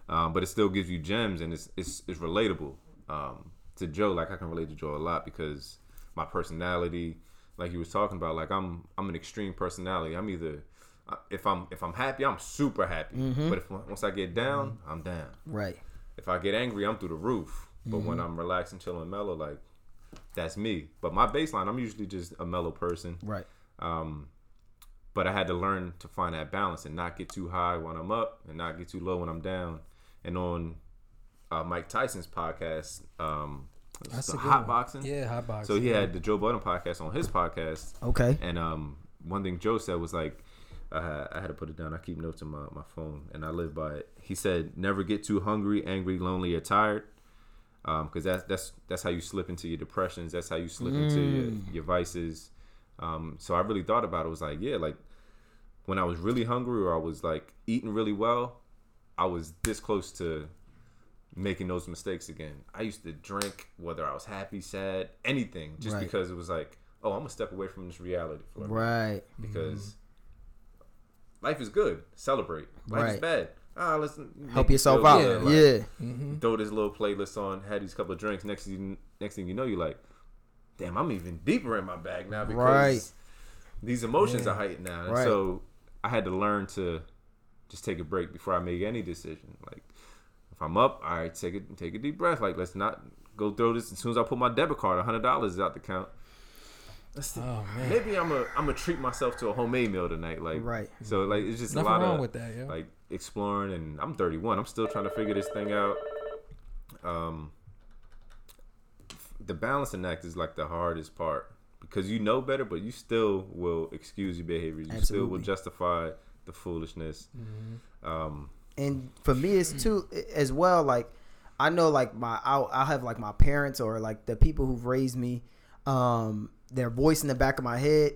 um, but it still gives you gems and it's it's, it's relatable. Um, to Joe, like I can relate to Joe a lot because my personality, like you was talking about, like I'm I'm an extreme personality. I'm either uh, if I'm if I'm happy, I'm super happy. But if once I get down, I'm down Right. if I get angry, I'm through the roof. But when I'm relaxed and chilling, mellow, like that's me. But my baseline, I'm usually just a mellow person. Right. Um, but I had to learn to find that balance and not get too high when I'm up and not get too low when I'm down. And on uh, Mike Tyson's podcast, um, That's the a good hot boxing. Yeah, hot boxing. So he had the Joe Budden podcast on his podcast. Okay. And um, one thing Joe said was like, I had, I had to put it down. I keep notes on my, my phone, and I live by it. He said, "Never get too hungry, angry, lonely, or tired, Um, because that's that's that's how you slip into your depressions. That's how you slip into your, mm. your vices." Um, so I really thought about it. it. Was like, yeah, like when I was really hungry or I was like eating really well, I was this close to making those mistakes again. I used to drink whether I was happy, sad, anything, just Right. because it was like, oh, I'm gonna step away from this reality for Right. because mm-hmm. life is good. Celebrate. Life is bad. Ah, let's Help yourself out. Yeah. Like, Mm-hmm. Throw this little playlist on. Had these couple of drinks. Next thing, next thing you know, you're like, damn, I'm even deeper in my bag now because Right. these emotions Yeah. are heightened now. And Right. so I had to learn to just take a break before I make any decision. Like if I'm up, all right, take it, take a deep breath. Like let's not go throw this. As soon as I put my debit card, hundred dollars is out the count. Let's. Oh man. Maybe I'm a I'm gonna treat myself to a homemade meal tonight. Like Right. So like it's just Nothing a lot wrong of with that, yo. like exploring, and I'm 31. I'm still trying to figure this thing out. Um, the balancing act is like the hardest part because you know better, but you still will excuse your behavior. You still will justify the foolishness. Um, and for me it's too as well like i know like my I'll, I'll have like my parents or like the people who've raised me um their voice in the back of my head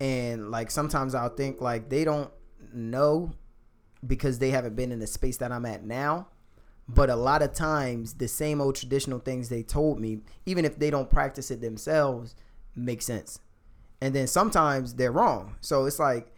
and like sometimes i'll think like they don't know because they haven't been in the space that i'm at now. But a lot of times the same old traditional things they told me even if they don't practice it themselves make sense. And then sometimes they're wrong. So it's like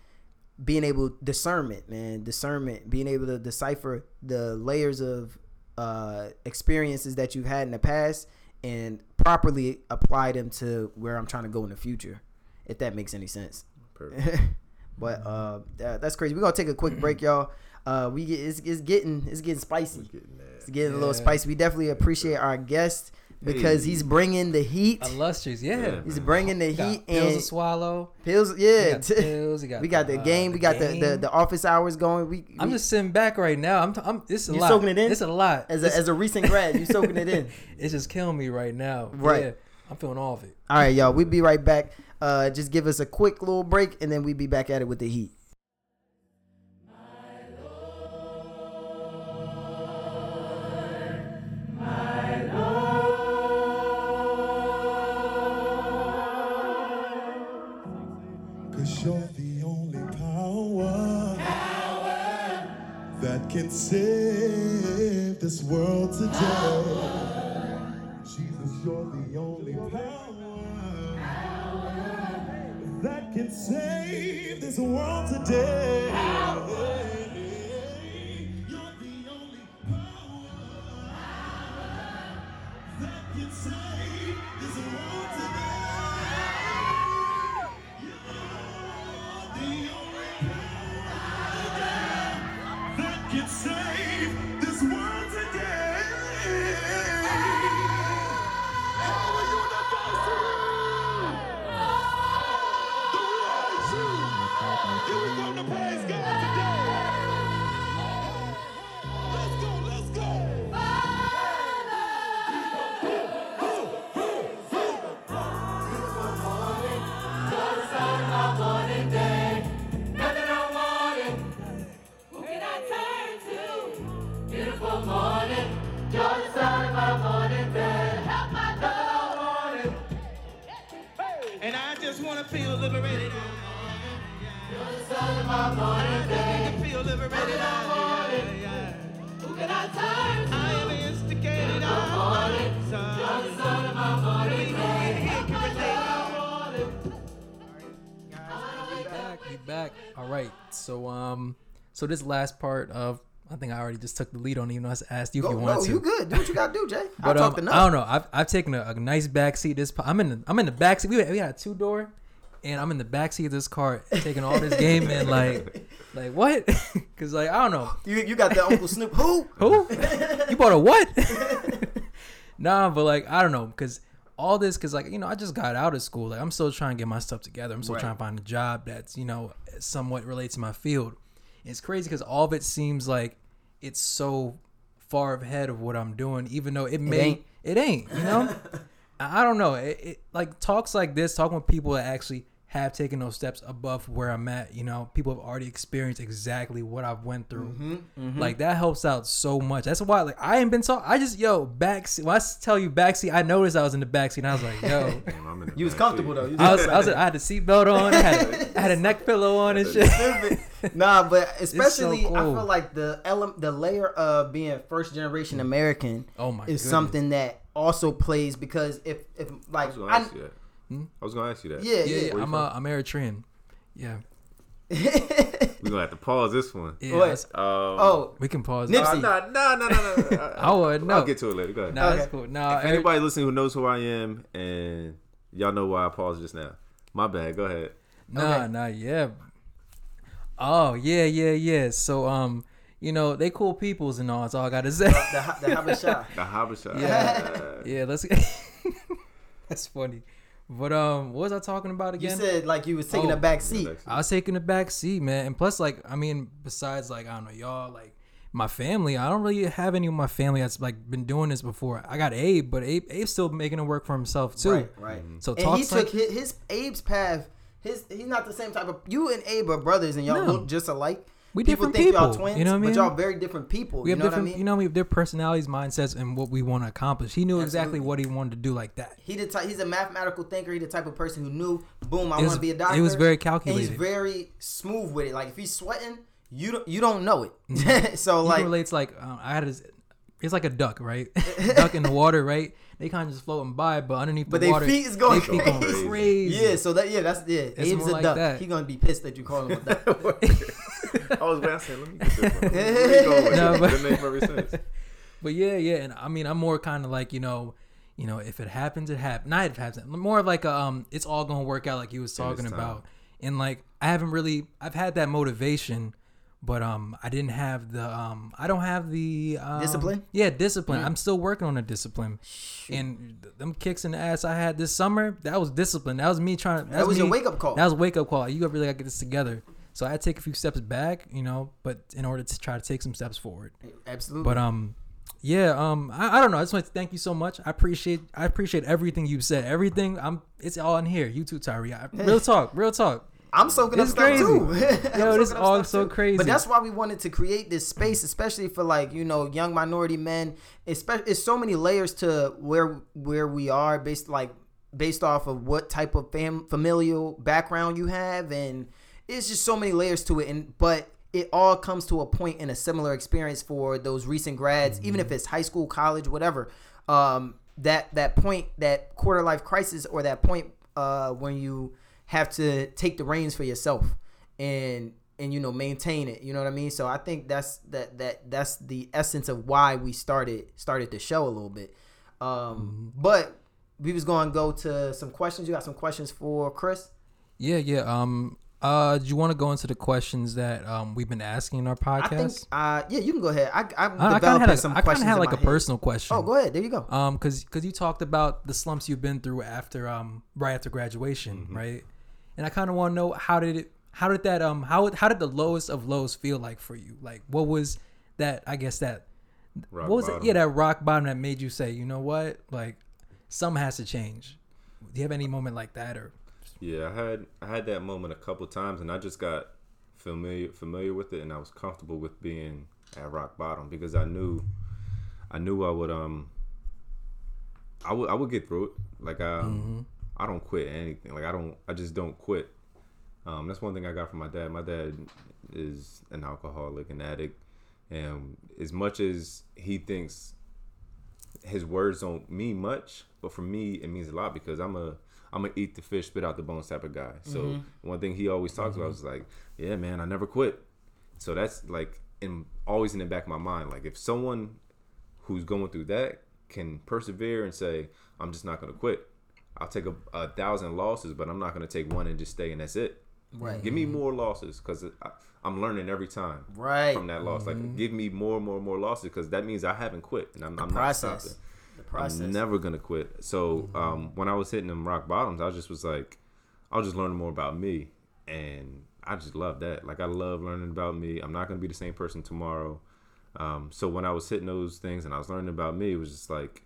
being able discernment man discernment being able to decipher the layers of uh experiences that you've had in the past and properly apply them to where i'm trying to go in the future if that makes any sense. Perfect. but uh that- that's crazy we're gonna take a quick break y'all uh we get it's, it's getting it's getting spicy Getting it's getting a little spicy. We definitely appreciate our guest, because Hey. he's bringing the heat. Illustrious, yeah. Yeah, He's bringing the He got heat pills to and swallow. pills. He Yeah, got the pills. He got we got the uh, game. We got the, the game. the office hours going. We, I'm just sitting back right now. I'm. T- I'm. It's a You lot. soaking it in? It's a lot. as a, it's, as a recent grad, you're soaking it in. it's just killing me right now. Right. Yeah, I'm feeling all of it. All right, y'all. We'll be right back. Uh, just give us a quick little break, and then we'll be back at it with the heat. Can save this world today. Can save this world today. So this last part of I think I already just took the lead on, even though I asked you if Go, you no, wanted to. you good. Do what you gotta do, Jay. But talk um, to I don't know. I've, I've taken a, a nice back seat. This I'm in the I'm in the back seat. We had, we had a two door, and I'm in the back seat of this car taking all this game and like like what? Because like I don't know You you got the Uncle Snoop. Who? who you bought a what? nah, but like I don't know because all this because like you know I just got out of school. Like I'm still trying to get my stuff together. I'm still Right. trying to find a job that's you know somewhat relates to my field. It's crazy because all of it seems like it's so far ahead of what I'm doing, even though it may ain't. it ain't. You know, I I don't know. It, it like talks like this, talking with people that actually have taken those steps above where I'm at. You know, people have already experienced exactly what I've went through. Mm-hmm, Like that helps out so much. That's why like I ain't been so. I just yo backseat. I tell you backseat, I noticed I was in the backseat. and I was like, yo. Damn, I'm in the You was back comfortable seat. though. You I was, I was, I had a seatbelt on. I had, I had a neck pillow on and shit. nah, but especially I cool. feel like the element, the layer of being first generation American Oh my is goodness. something that also plays because if if I like was I, ask you that. I was gonna ask you that. yeah Yeah, yeah, yeah, I'm uh, I'm Eritrean. Yeah, We're gonna have to pause this one. yeah. What? Um, oh we can pause. Nipsey. Nah, nah, nah, nah, nah. nah. I would no. I'll get to it later. Go ahead. Nah, that's Okay. cool. Nah, if Eri- anybody listening who knows who I am and y'all know why I paused just now, my bad. Go ahead. Nah, Okay. nah, yeah. Oh yeah, yeah, yeah. So um, you know they cool peoples and all. That's all I gotta say. the Ha- the Habesha. The Habesha. Yeah. yeah, let's. that's funny. But um, what was I talking about again? You said like you was taking Oh. a back seat. I was taking a back seat, man. And plus, like, I mean, besides, like, I don't know, y'all, like, my family, I don't really have any of my family that's, like, been doing this before. I got Abe, but Abe, Abe's still making it work for himself, too. Right, right. So And he talks took like, his, his Abe's path. His he's not the same type of you and Abe are brothers and y'all No. look just alike. We people different think y'all people, twins, you know what I but mean? y'all very different people. we have you know different, what I mean? you know, we have different personalities, mindsets, and what we want to accomplish. He knew exactly what he wanted to do like that. He the type, he's a mathematical thinker. He the type of person who knew, boom, I want to be a doctor. was very calculated. he's very smooth with it. Like if he's sweating, you don't you don't know it. so He like relates like uh, I had his. It's like a duck, right? duck in the water, right? They kind of just floating by, but underneath But the they water, feet is going they feet going crazy. crazy. yeah, so that yeah, that's yeah. It's Abe's more a like duck. that. He gonna be pissed that you call him a duck. I was about to say, let me get this one. Where you going with No, it? but- Good name ever since. But yeah, yeah, and I mean, I'm more kind of like you know, you know, if it happens, it happens. Not if it happens. More of like a, um, it's all gonna work out, like you was talking about. And like, I haven't really, I've had that motivation, but um, I didn't have the um, I don't have the um, Discipline? Yeah, discipline. I'm still working on the discipline, and th- them kicks in the ass I had this summer, that was discipline. That was me trying. To that, was your wake-up call. That was wake up call. You really got to get this together. So I had to take a few steps back, you know, but in order to try to take some steps forward. Absolutely. But um, yeah, um, I, I don't know. I just want to thank you so much. I appreciate I appreciate everything you've said. Everything I'm it's all in here. You too, Tyree. I, real talk, real talk. I'm soaking up It's stuff too. Yo, this all so too. crazy. But that's why we wanted to create this space, especially for like you know young minority men. Especially, it's so many layers to where where we are based like based off of what type of fam- familial background you have, and it's just so many layers to it. And but it all comes to a point in a similar experience for those recent grads, even if it's high school, college, whatever. Um, that that point, that quarter life crisis, or that point uh, when you have to take the reins for yourself and and you know maintain it. You know what I mean? So I think that's that that that's the essence of why we started started the show a little bit. Um, but we was going to go to some questions. You got some questions for Chris? Yeah, yeah. Um, uh, do you want to go into the questions that um we've been asking in our podcast? I think uh yeah, you can go ahead. I I'm I, I kind of had, some a, I questions had like a head. personal question. Oh, go ahead. There you go. Um, cause, cause you talked about the slumps you've been through after um right after graduation, Mm-hmm. right? And I kind of want to know how did it, how did that um how how did the lowest of lows feel like for you? Like what was that? I guess that Rock what was bottom. it? Yeah, that rock bottom that made you say, you know what, like something has to change. Do you have any moment like that or? Yeah, I had I had that moment a couple times, and I just got familiar familiar with it, and I was comfortable with being at rock bottom because I knew I knew I would um I would I would get through it. Like I um, I don't quit anything. Like I don't I just don't quit. Um, that's one thing I got from my dad. My dad is an alcoholic, an addict, and as much as he thinks his words don't mean much, but for me it means a lot because I'm a I'm a eat the fish, spit out the bones type of guy. So one thing he always talks about is like, yeah, man, I never quit. So that's like in always in the back of my mind. Like if someone who's going through that can persevere and say, I'm just not gonna quit. I'll take a, a thousand losses, but I'm not gonna take one and just stay and that's it. Right. Give me more losses because I'm learning every time Right. from that loss. Like give me more, more, more losses because that means I haven't quit and I'm, I'm not stopping. The process. I'm never gonna quit. So um, when I was hitting them rock bottoms, I just was like, I was just learning more about me, and I just love that. Like I love learning about me. I'm not gonna be the same person tomorrow. Um, so when I was hitting those things and I was learning about me, it was just like,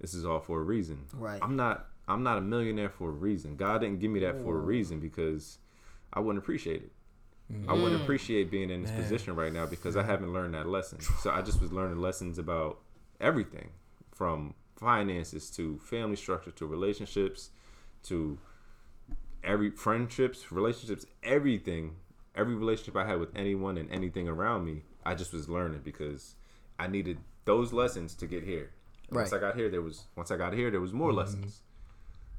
this is all for a reason. Right. I'm not. I'm not a millionaire for a reason. God didn't give me that for a reason because I wouldn't appreciate it. I Mm. wouldn't appreciate being in this position right now because I haven't learned that lesson. So I just was learning lessons about everything from finances to family structure to relationships to every friendships, relationships, everything. Every relationship I had with anyone and anything around me, I just was learning because I needed those lessons to get here. And Once I got here, there was once I got here, there was more lessons,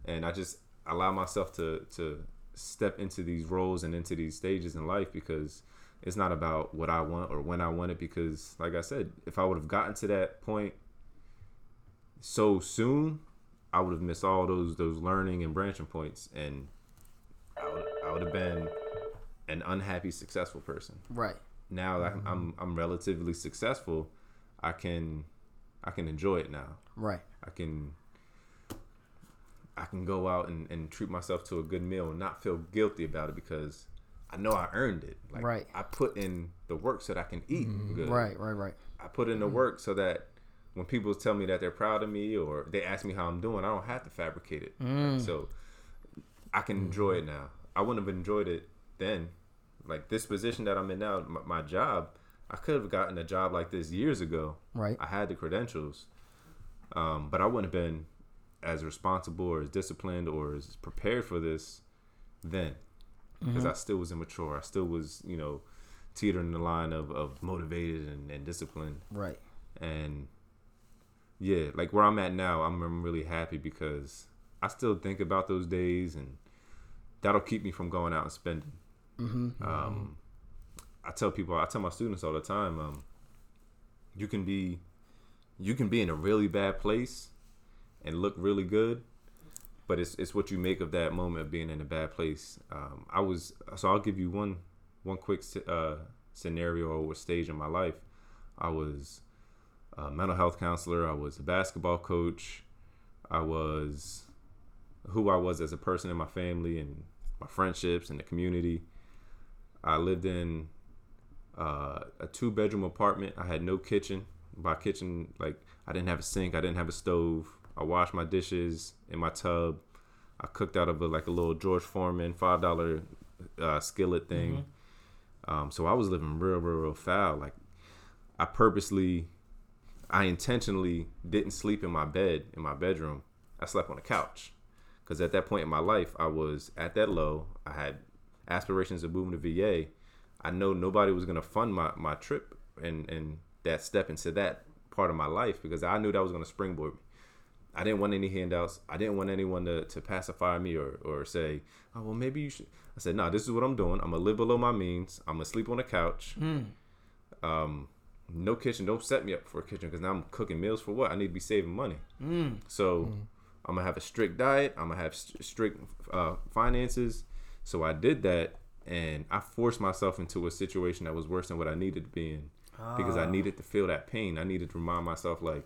and I just allow myself to to step into these roles and into these stages in life because it's not about what I want or when I want it. Because, like I said, if I would have gotten to that point so soon, I would have missed all those those learning and branching points, and I would, I would have been an unhappy successful person Right. now that I'm I'm relatively successful, I can I can enjoy it now. Right. I can I can go out and, and treat myself to a good meal and not feel guilty about it because I know I earned it. Like Right. I put in the work so that I can eat good. Right. Right. Right. I put in the work so that when people tell me that they're proud of me or they ask me how I'm doing, I don't have to fabricate it. Mm. So I can enjoy it now. I wouldn't have enjoyed it then. Like this position that I'm in now, my, my job, I could have gotten a job like this years ago. Right. I had the credentials, um, but I wouldn't have been as responsible or as disciplined or as prepared for this then because I still was immature. I still was, you know, teetering the line of, of motivated and, and disciplined Right. and yeah, like where I'm at now, I'm, I'm really happy because I still think about those days, and that'll keep me from going out and spending. Um, I tell people, I tell my students all the time, um, you can be, you can be in a really bad place and look really good, but it's it's what you make of that moment of being in a bad place. Um, I was so I'll give you one one quick uh, scenario or stage in my life. I was a mental health counselor. I was a basketball coach. I was who I was as a person in my family and my friendships and the community. I lived in uh, a two bedroom apartment. I had no kitchen. By kitchen, like I didn't have a sink. I didn't have a stove. I washed my dishes in my tub. I cooked out of a, like a little George Foreman five dollar uh, skillet thing. Um, so I was living real, real, real foul. Like I purposely, I intentionally didn't sleep in my bed in my bedroom. I slept on the couch because at that point in my life, I was at that low. I had aspirations of moving to VA. I know nobody was gonna fund my, my trip and and that step into that part of my life because I knew that was gonna springboard me. I didn't want any handouts. I didn't want anyone to, to pacify me or, or say, oh, well, maybe you should. I said, no, nah, this is what I'm doing. I'm going to live below my means. I'm going to sleep on the couch. Um, no kitchen. Don't set me up for a kitchen because now I'm cooking meals for what? I need to be saving money. So I'm going to have a strict diet. I'm going to have st- strict uh, finances. So I did that and I forced myself into a situation that was worse than what I needed to be in because I needed to feel that pain. I needed to remind myself, like,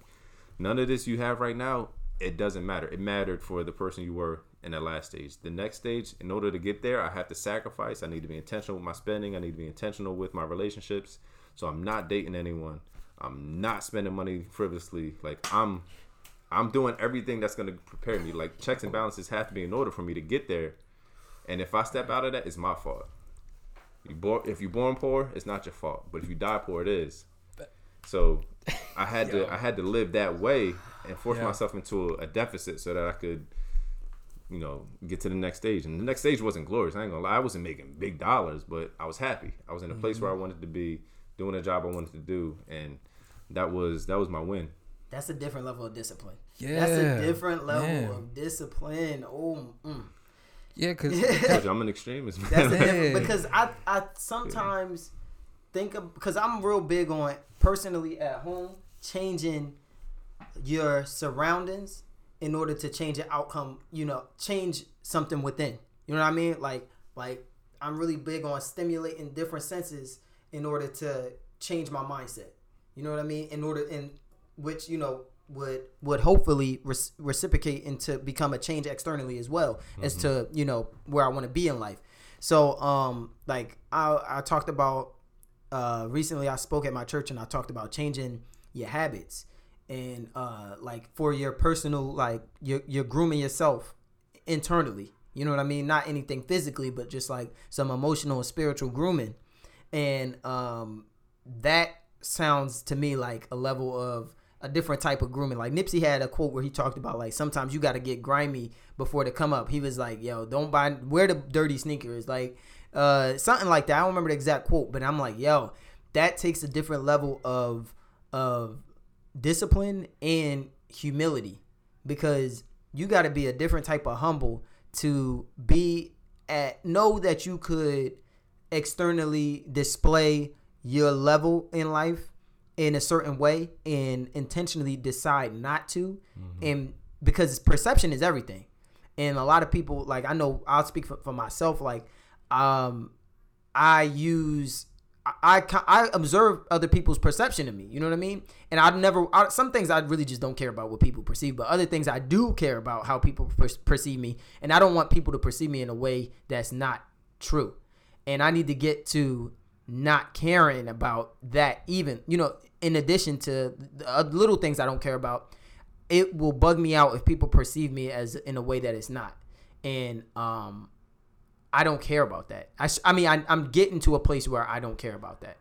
none of this you have right now, it doesn't matter. It mattered for the person you were in that last stage. The next stage, in order to get there, I have to sacrifice. I need to be intentional with my spending. I need to be intentional with my relationships. So I'm not dating anyone. I'm not spending money frivolously. Like I'm I'm doing everything that's gonna prepare me. Like checks and balances have to be in order for me to get there. And if I step out of that, it's my fault. You born if you're born poor, it's not your fault. But if you die poor, it is. So I had to I had to live that way and force Yeah. myself into a, a deficit so that I could, you know, get to the next stage. And the next stage wasn't glorious. I ain't gonna lie, I wasn't making big dollars, but I was happy. I was in a place where I wanted to be, doing a job I wanted to do, and that was that was my win. That's a different level of discipline. Yeah, That's a different level man. of discipline. Oh, mm. Yeah, because I'm an extremist, man. That's Yeah. because I I sometimes think of because I'm real big on personally at home changing your surroundings in order to change an outcome. You know, change something within. You know what I mean? Like like I'm really big on stimulating different senses in order to change my mindset. You know what I mean? In order in which you know would would hopefully res- reciprocate into become a change externally as well as to you know where I want to be in life. So um like I I talked about uh recently I spoke at my church and I talked about changing your habits and uh like for your personal like you're, you're grooming yourself internally. You know what i mean? Not anything physically but just like some emotional and spiritual grooming. And um that sounds to me like a level of a different type of grooming. Like nipsey had a quote where he talked about like sometimes you got to get grimy before to come up. He was like yo don't buy wear the dirty sneakers. Like uh something like that. I don't remember the exact quote but i'm like yo that takes a different level of of discipline and humility. Because you got to be a different type of humble to be at know that you could externally display your level in life in a certain way and intentionally decide not to. And because perception is everything. And a lot of people like i know i'll speak for, for myself like um i use I, I observe other people's perception of me. You know what I mean? And I never I, some things I really just don't care about what people perceive, but other things I do care about how people per- perceive me, and I don't want people to perceive me in a way that's not true. And I need to get to not caring about that even. You know, in addition to the uh, little things I don't care about, it will bug me out if people perceive me as in a way that it's not. And um I don't care about that. I, I mean, I, I'm getting to a place where I don't care about that.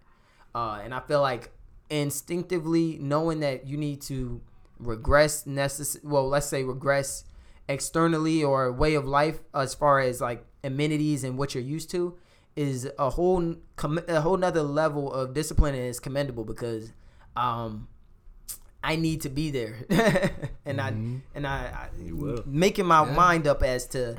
Uh, and I feel like instinctively knowing that you need to regress, necess- well, let's say regress externally or way of life as far as like amenities and what you're used to is a whole com- a whole nother level of discipline and is commendable because um I need to be there and I and I, I making my Yeah. mind up as to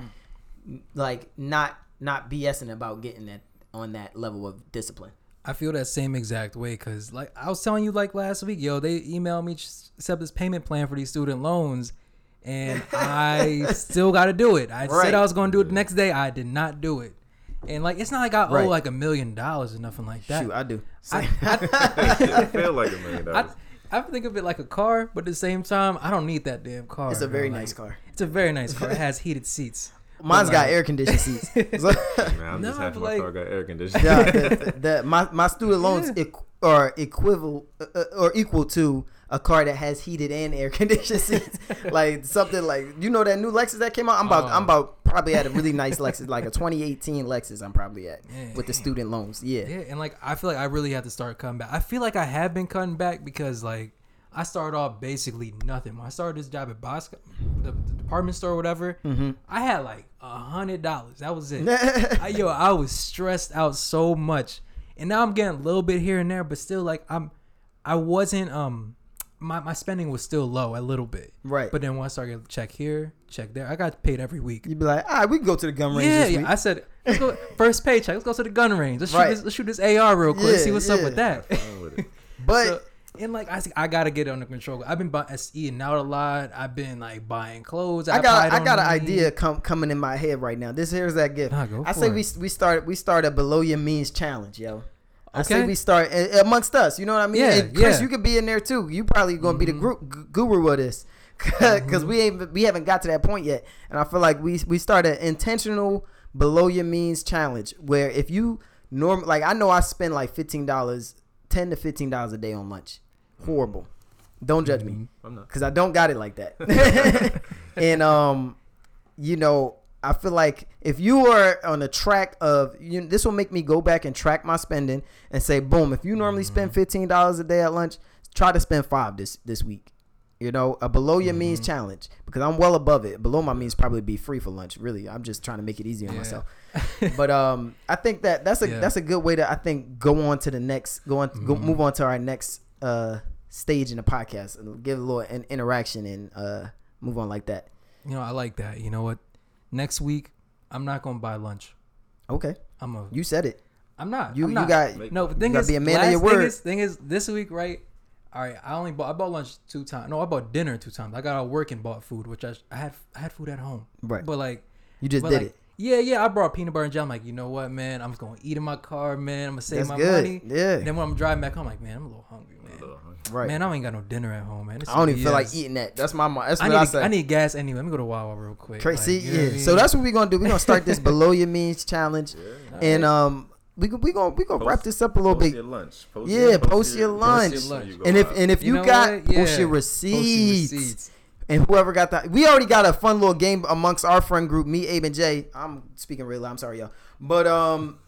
like not not BSing about getting that on that level of discipline. I feel that same exact way because, like, I was telling you, like last week, yo, they emailed me set up this payment plan for these student loans, and I still got to do it. I Right. said I was going to do it the next day. I did not do it, and like it's not like I owe Right. like a million dollars or nothing like that. Shoot, I do. I, I feel like a million dollars. I think of it like a car, but at the same time, I don't need that damn car. It's a bro. very Like, nice car. It's a very nice car. It has heated seats. Mine's But, got air conditioned seats. So- Man, I'm just No, happy my like- car got air conditioning. yeah, the, the, my my student loans Yeah. equ- are equivalent uh, uh, or equal to a car that has heated and air conditioned seats. like something like you know that new Lexus that came out. I'm about Oh. I'm about probably at a really nice Lexus, like a 2018 Lexus. I'm probably at Yeah. with the student loans. Yeah. Yeah, and like I feel like I really have to start cutting back. I feel like I have been cutting back because like I started off basically nothing. When I started this job at Boscov's, the, the department store, or whatever, Mm-hmm. I had like a hundred dollars. That was it. I, yo, I was stressed out so much, and now I'm getting a little bit here and there, but still like I'm, I wasn't um. My, my spending was still low a little bit, Right. But then once I started check here, check there, I got paid every week. You'd be like, all right, we can go to the gun range Yeah, this yeah. I said, let's go first paycheck. Let's go to the gun range. Let's shoot this. Let's shoot this AR real quick. Yeah, see what's up with that. With but So, and like I, I gotta get it under control. I've been bu- eating out a lot. I've been like buying clothes. I got I got an idea come, coming in my head right now. This here's that gift. Nah, I say it. we we start we start a below your means challenge, yo. Okay. I say we start amongst us. You know what I mean? Yeah, And Chris, yeah. Mm-hmm. you could be in there too. You probably gonna be the group gu- guru of this, because we ain't we haven't got to that point yet. And I feel like we we start an intentional below your means challenge where if you norm like I know I spend like fifteen dollars, ten to fifteen dollars a day on lunch. Horrible. Don't judge me I'm not. because I don't got it like that. and um, you know, I feel like if you are on a track of you, this will make me go back and track my spending and say, boom, if you normally spend fifteen dollars a day at lunch, try to spend five this this week. You know, a below your means challenge because I'm well above it. Below my means probably be free for lunch. Really, I'm just trying to make it easy on Yeah. myself. but um, I think that that's a Yeah. that's a good way to I think go on to the next go on Mm-hmm. move on to our next uh stage in the podcast and give a little an interaction and uh move on like that. You know, I like that. You know what? Next week, I'm not gonna buy lunch. Okay, I'm a. you said it. I'm not. You I'm you got No, the thing gotta is, be a man of last your thing word. Is, thing is, this week, right? All right, I only bought. I bought lunch two times. No, I bought dinner two times. I got out of work and bought food, which I, I had. I had food at home. Right. But like, you just did like, it. Yeah, yeah. I brought peanut butter and jelly. I'm like, you know what, man? I'm just gonna eat in my car, man. I'm gonna save That's my good. money. Yeah. And then when I'm driving back home, I'm like, man, I'm a little hungry, man. Right. Man, I ain't got no dinner at home, man. This I don't is even feel like eating that. That's my mo- that's I what need, I, to- say. I need gas anyway. Let me go to Wawa real quick. Tracy, Like, See, you know what I yeah. mean? So that's what we're gonna do. We're gonna start this below your means challenge, yeah. and um, we gon- we gonna we gonna wrap this up a little bit. Post bit. your lunch. Post Yeah, post your lunch. post lunch. you And if and if you, You know got what? post Yeah. your Post your receipts. Receipts. And whoever got that, we already got a fun little game amongst our friend group, me, Abe, and Jay. I'm speaking really. I'm sorry, y'all. But um,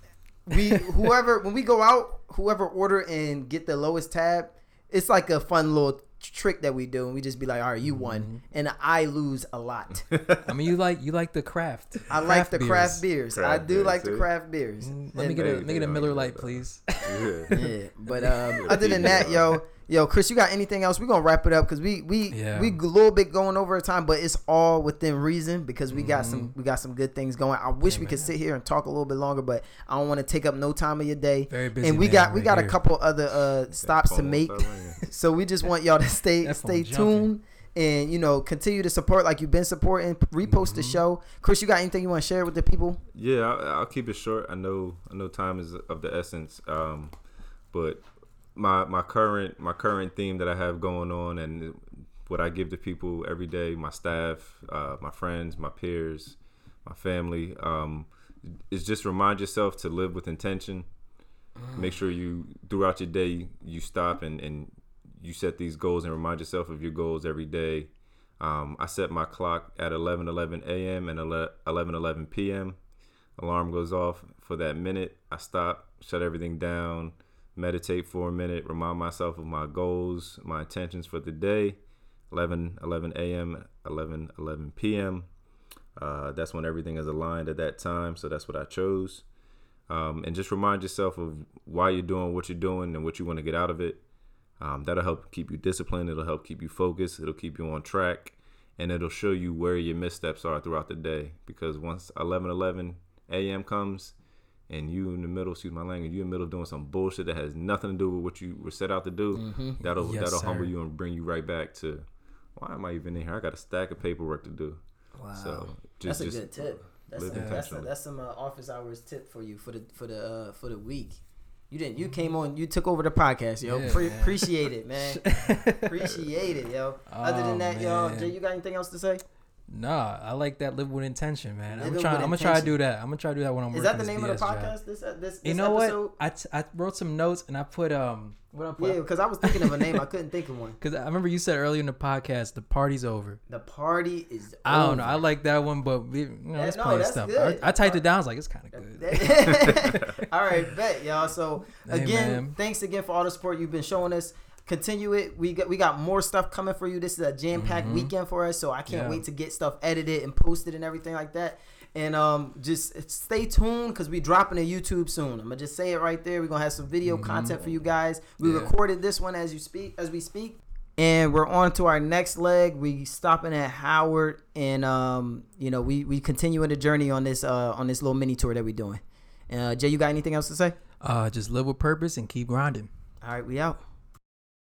we whoever when we go out, whoever order and get the lowest tab, it's like a fun little trick that we do, and we just be like, all right, you won, Mm-hmm. and I lose a lot. I mean, you like you like the craft. I like the craft beers. I Craft do beers, like the craft beers. Let me get a let me get a Miller don't Light, please. Yeah. yeah, but um, other than that, yo, yo, Chris, you got anything else? We're gonna wrap it up because we we Yeah. we a little bit going over time, but it's all within reason because we got Mm-hmm. some we got some good things going. I wish we could sit here and talk a little bit longer, but I don't want to take up no time of your day. Very busy and we man got we right got a couple other uh stops to make, so we just want y'all to stay stay tuned. And you know, continue to support like you've been supporting. Repost the Mm-hmm. show, Chris. You got anything you want to share with the people? Yeah, I'll, I'll keep it short. I know, I know, time is of the essence. Um, but my my current my current theme that I have going on and what I give to people every day, my staff, uh, my friends, my peers, my family, um, is just remind yourself to live with intention. Make sure you throughout your day you stop and and you set these goals and remind yourself of your goals every day. Um, I set my clock at 11 11 a.m. and 11 11 p.m. Alarm goes off for that minute. I stop, shut everything down, meditate for a minute, remind myself of my goals, my intentions for the day. 11 11 a.m., 11 11 p.m. Uh, that's when everything is aligned at that time. So that's what I chose. Um, and just remind yourself of why you're doing what you're doing and what you want to get out of it. Um, that'll help keep you disciplined. It'll help keep you focused. It'll keep you on track, and it'll show you where your missteps are throughout the day. Because once 11 11 a.m. comes, and you in the middle, excuse my language, you in the middle doing some bullshit that has nothing to do with what you were set out to do. That'll Yes, that'll sir. humble you and bring you right back to why am I even in here? I got a stack of paperwork to do. Wow, So just, just good tip. That's live some, that's, intentionally. that's some uh, office hours tip for you for the for the uh, for the week. You didn't. You came on. You took over the podcast, yo. Yeah, Pre- appreciate it, man. appreciate it, yo. Other Oh, than that, yo, man. Jay, you got anything else to say? Nah, I like that. Live with intention, man. I'm trying. I'm gonna try to do that. I'm gonna try to do that when I'm Is working that the name of the BS job. podcast? This uh, this, this You know episode? what? I, t- I wrote some notes and I put um what I put Yeah, because I was thinking of a name. I couldn't think of one. because I remember you said earlier in the podcast the party's over. The party is. I don't know. I like that one, but we, you know, Yeah, that's no, that's stuff. good. I, I typed it down. I was like, it's kind of good. all right, bet y'all. So again, man. thanks again for all the support you've been showing us. Continue it. We got we got more stuff coming for you. This is a jam packed weekend for us, so I can't Mm-hmm. Yeah. wait to get stuff edited and posted and everything like that. And um, just stay tuned because we dropping a YouTube soon. I'm gonna just say it right there. We're gonna have some video content for you guys. We Mm-hmm. Yeah. recorded this one as you speak as we speak. And we're on to our next leg. We stopping at Howard, and um, you know, we we continuing the journey on this uh on this little mini tour that we're doing. Uh, Jay, you got anything else to say? Uh, just live with purpose and keep grinding. All right, we out.